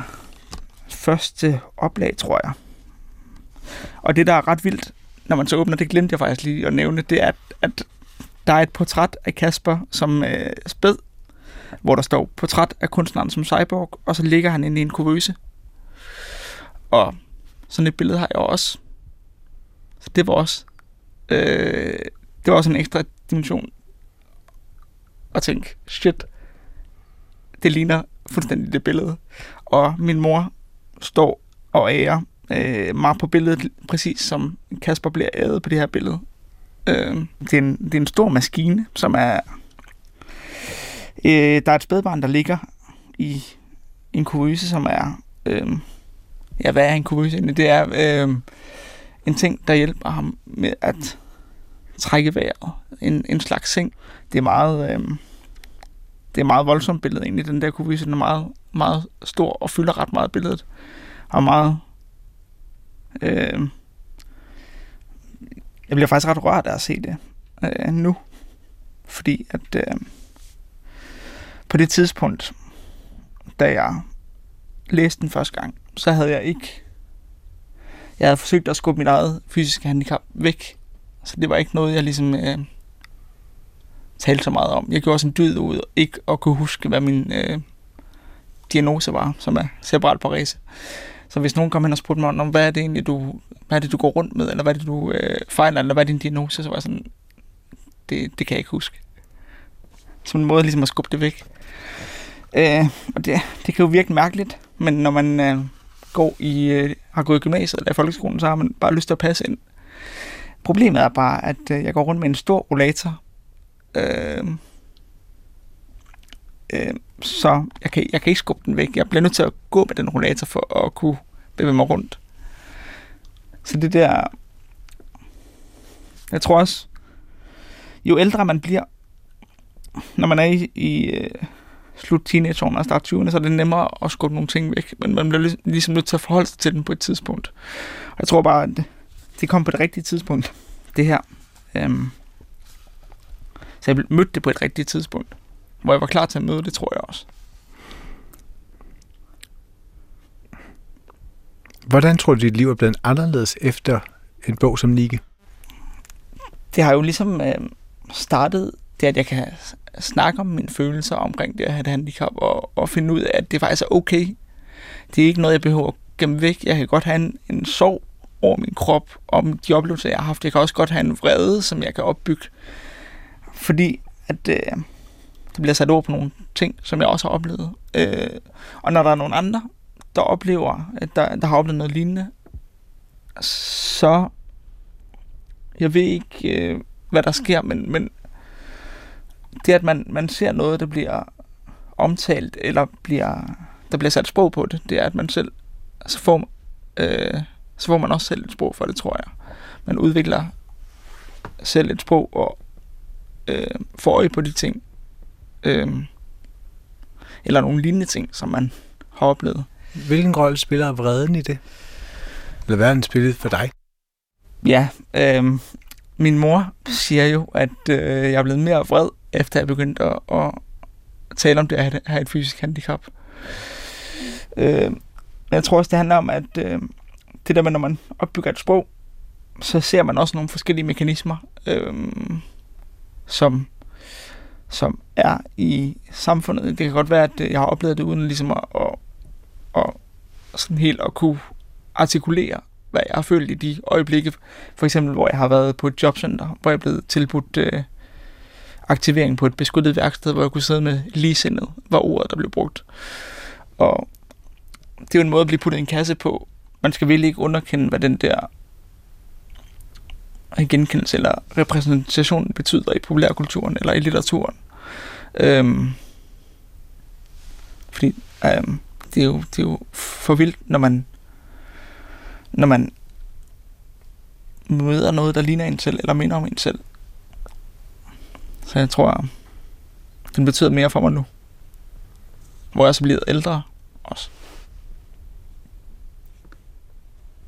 første oplag, tror jeg. Og det, der er ret vildt, når man så åbner, det glemte jeg faktisk lige at nævne, det er, at, at der er et portræt af Kasper som øh, spæd, hvor der står portræt af kunstneren som cyborg, og så ligger han inde i en kurvøse. Og sådan et billede har jeg også. Så det var også, øh, det var også en ekstra dimension at tænke, shit, det ligner fuldstændig det billede. Og min mor står og ærer øh, mig på billedet, præcis som Kasper bliver æret på det her billede. Øh, det, er en, det er en stor maskine, som er... Øh, der er et spædbarn, der ligger i en kuvøse, som er... Øh, ja, hvad er en kuvøse Det er øh, en ting, der hjælper ham med at trække vejret. En, en slags seng. Det er meget... Øh, det er meget voldsomt billede egentlig, den der kuvøse. Den er meget, meget stor og fylder ret meget billedet. Og meget Øh, jeg bliver faktisk ret rørt af at se det øh, nu. Fordi at øh, på det tidspunkt, da jeg læste den første gang, så havde jeg ikke... Jeg havde forsøgt at skubbe mit eget fysiske handicap væk. Så det var ikke noget, jeg ligesom øh, talte så meget om. Jeg gjorde også en dyd ud, ikke at kunne huske, hvad min øh, diagnose var, som er cerebral parese. Så hvis nogen kom hen og spurgte mig om, hvad er det egentlig, du, hvad er det, du går rundt med, eller hvad er det, du øh, fejler, eller hvad er din diagnose, så var jeg sådan, det, det kan jeg ikke huske. Som en måde ligesom at skubbe det væk. Øh, og det, det kan jo virke mærkeligt, men når man øh, går i, øh, har gået i gymnasiet eller i folkeskolen, så har man bare lyst til at passe ind. Problemet er bare, at øh, jeg går rundt med en stor rollator, øh, Øh, så jeg kan, jeg kan ikke skubbe den væk. Jeg bliver nødt til at gå med den rollator for at kunne bevæge mig rundt. Så det der... Jeg tror også, jo ældre man bliver, når man er i, i øh, slut teenageårene og start 20'erne, så er det nemmere at skubbe nogle ting væk. Men man bliver ligesom nødt til at forholde sig til den på et tidspunkt. Og jeg tror bare, at det, det kom på det rigtige tidspunkt, det her. Øhm, så jeg mødte det på et rigtigt tidspunkt hvor jeg var klar til at møde det, tror jeg også. Hvordan tror du, dit liv er blevet anderledes efter en bog som Nike? Det har jo ligesom øh, startet det, at jeg kan snakke om mine følelser omkring det at have et handicap, og, og finde ud af, at det faktisk er okay. Det er ikke noget, jeg behøver at gemme væk. Jeg kan godt have en, en sorg over min krop, om de oplevelser, jeg har haft. Jeg kan også godt have en vrede, som jeg kan opbygge. Fordi at... Øh, der bliver sat ord på nogle ting, som jeg også har oplevet. Øh, og når der er nogle andre, der oplever, at der, der har oplevet noget lignende, så jeg ved ikke, øh, hvad der sker, men, men det, at man, man ser noget, der bliver omtalt, eller bliver, der bliver sat sprog på det, det er, at man selv, så får, øh, så får man også selv et sprog for det, tror jeg. Man udvikler selv et sprog og øh, får øje på de ting, øh, eller nogle lignende ting, som man har oplevet. Hvilken rolle spiller vreden i det? Eller hvad er den spillet for dig? Ja, øh, min mor siger jo, at øh, jeg er blevet mere vred, efter jeg begyndte at, at, tale om det at have et fysisk handicap. Øh, jeg tror også, det handler om, at øh, det der med, når man opbygger et sprog, så ser man også nogle forskellige mekanismer, øh, som, som er i samfundet. Det kan godt være, at øh, jeg har oplevet det uden ligesom at, at, at sådan helt at kunne artikulere, hvad jeg har følt i de øjeblikke. For eksempel, hvor jeg har været på et jobcenter, hvor jeg er blevet tilbudt øh, aktivering på et beskyttet værksted, hvor jeg kunne sidde med ligesindet, var ordet, der blev brugt. Og det er jo en måde at blive puttet i en kasse på. Man skal virkelig ikke underkende, hvad den der genkendelse eller repræsentation betyder i populærkulturen eller i litteraturen. Øhm, fordi øhm, det, er jo, det er jo for vildt, når man når man møder noget, der ligner en selv, eller minder om en selv. Så jeg tror, den betyder mere for mig nu. Hvor jeg så bliver ældre også.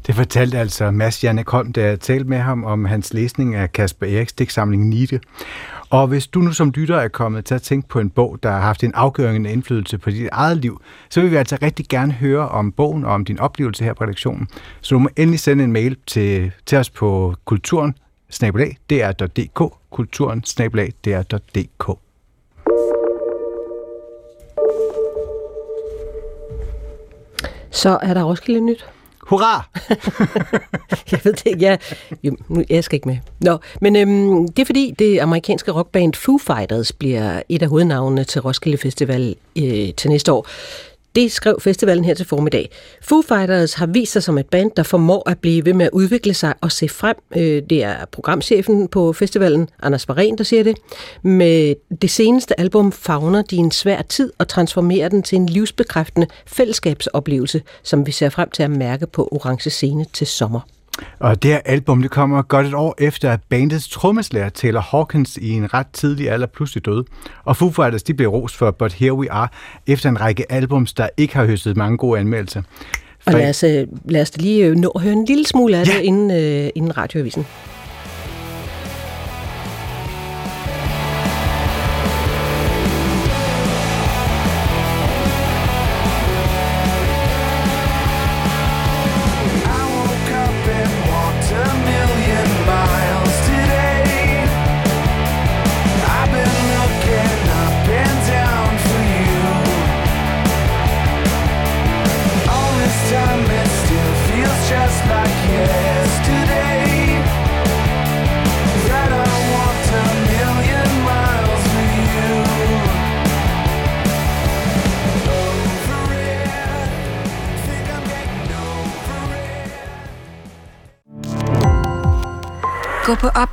Det fortalte altså Mads Janne Holm, da jeg talte med ham om hans læsning af Kasper Eriks digtsamling Nite. Og hvis du nu som lytter er kommet til at tænke på en bog, der har haft en afgørende indflydelse på dit eget liv, så vil vi altså rigtig gerne høre om bogen og om din oplevelse her på redaktionen. Så du må endelig sende en mail til, til os på kulturen dr.dk, kulturen dr.dk. Så er der Roskilde Nyt. Hurra! jeg ved det ikke. Jeg, jo, nu, jeg skal ikke med. Nå, men øhm, det er fordi, det amerikanske rockband Foo Fighters bliver et af hovednavnene til Roskilde Festival øh, til næste år. Det skrev festivalen her til formiddag. Foo Fighters har vist sig som et band, der formår at blive ved med at udvikle sig og se frem. Øh, det er programchefen på festivalen, Anders Varen, der siger det. Med det seneste album fagner de en svær tid og transformerer den til en livsbekræftende fællesskabsoplevelse, som vi ser frem til at mærke på Orange Scene til sommer. Og det her album det kommer godt et år efter, at bandets trommeslager Taylor Hawkins i en ret tidlig alder pludselig døde. Og Foo Fighters de blev rost for But Here We Are efter en række albums, der ikke har høstet mange gode anmeldelser. Og lad os, øh, lad os lige nå at høre en lille smule af ja. det inden, uh, inden radioavisen.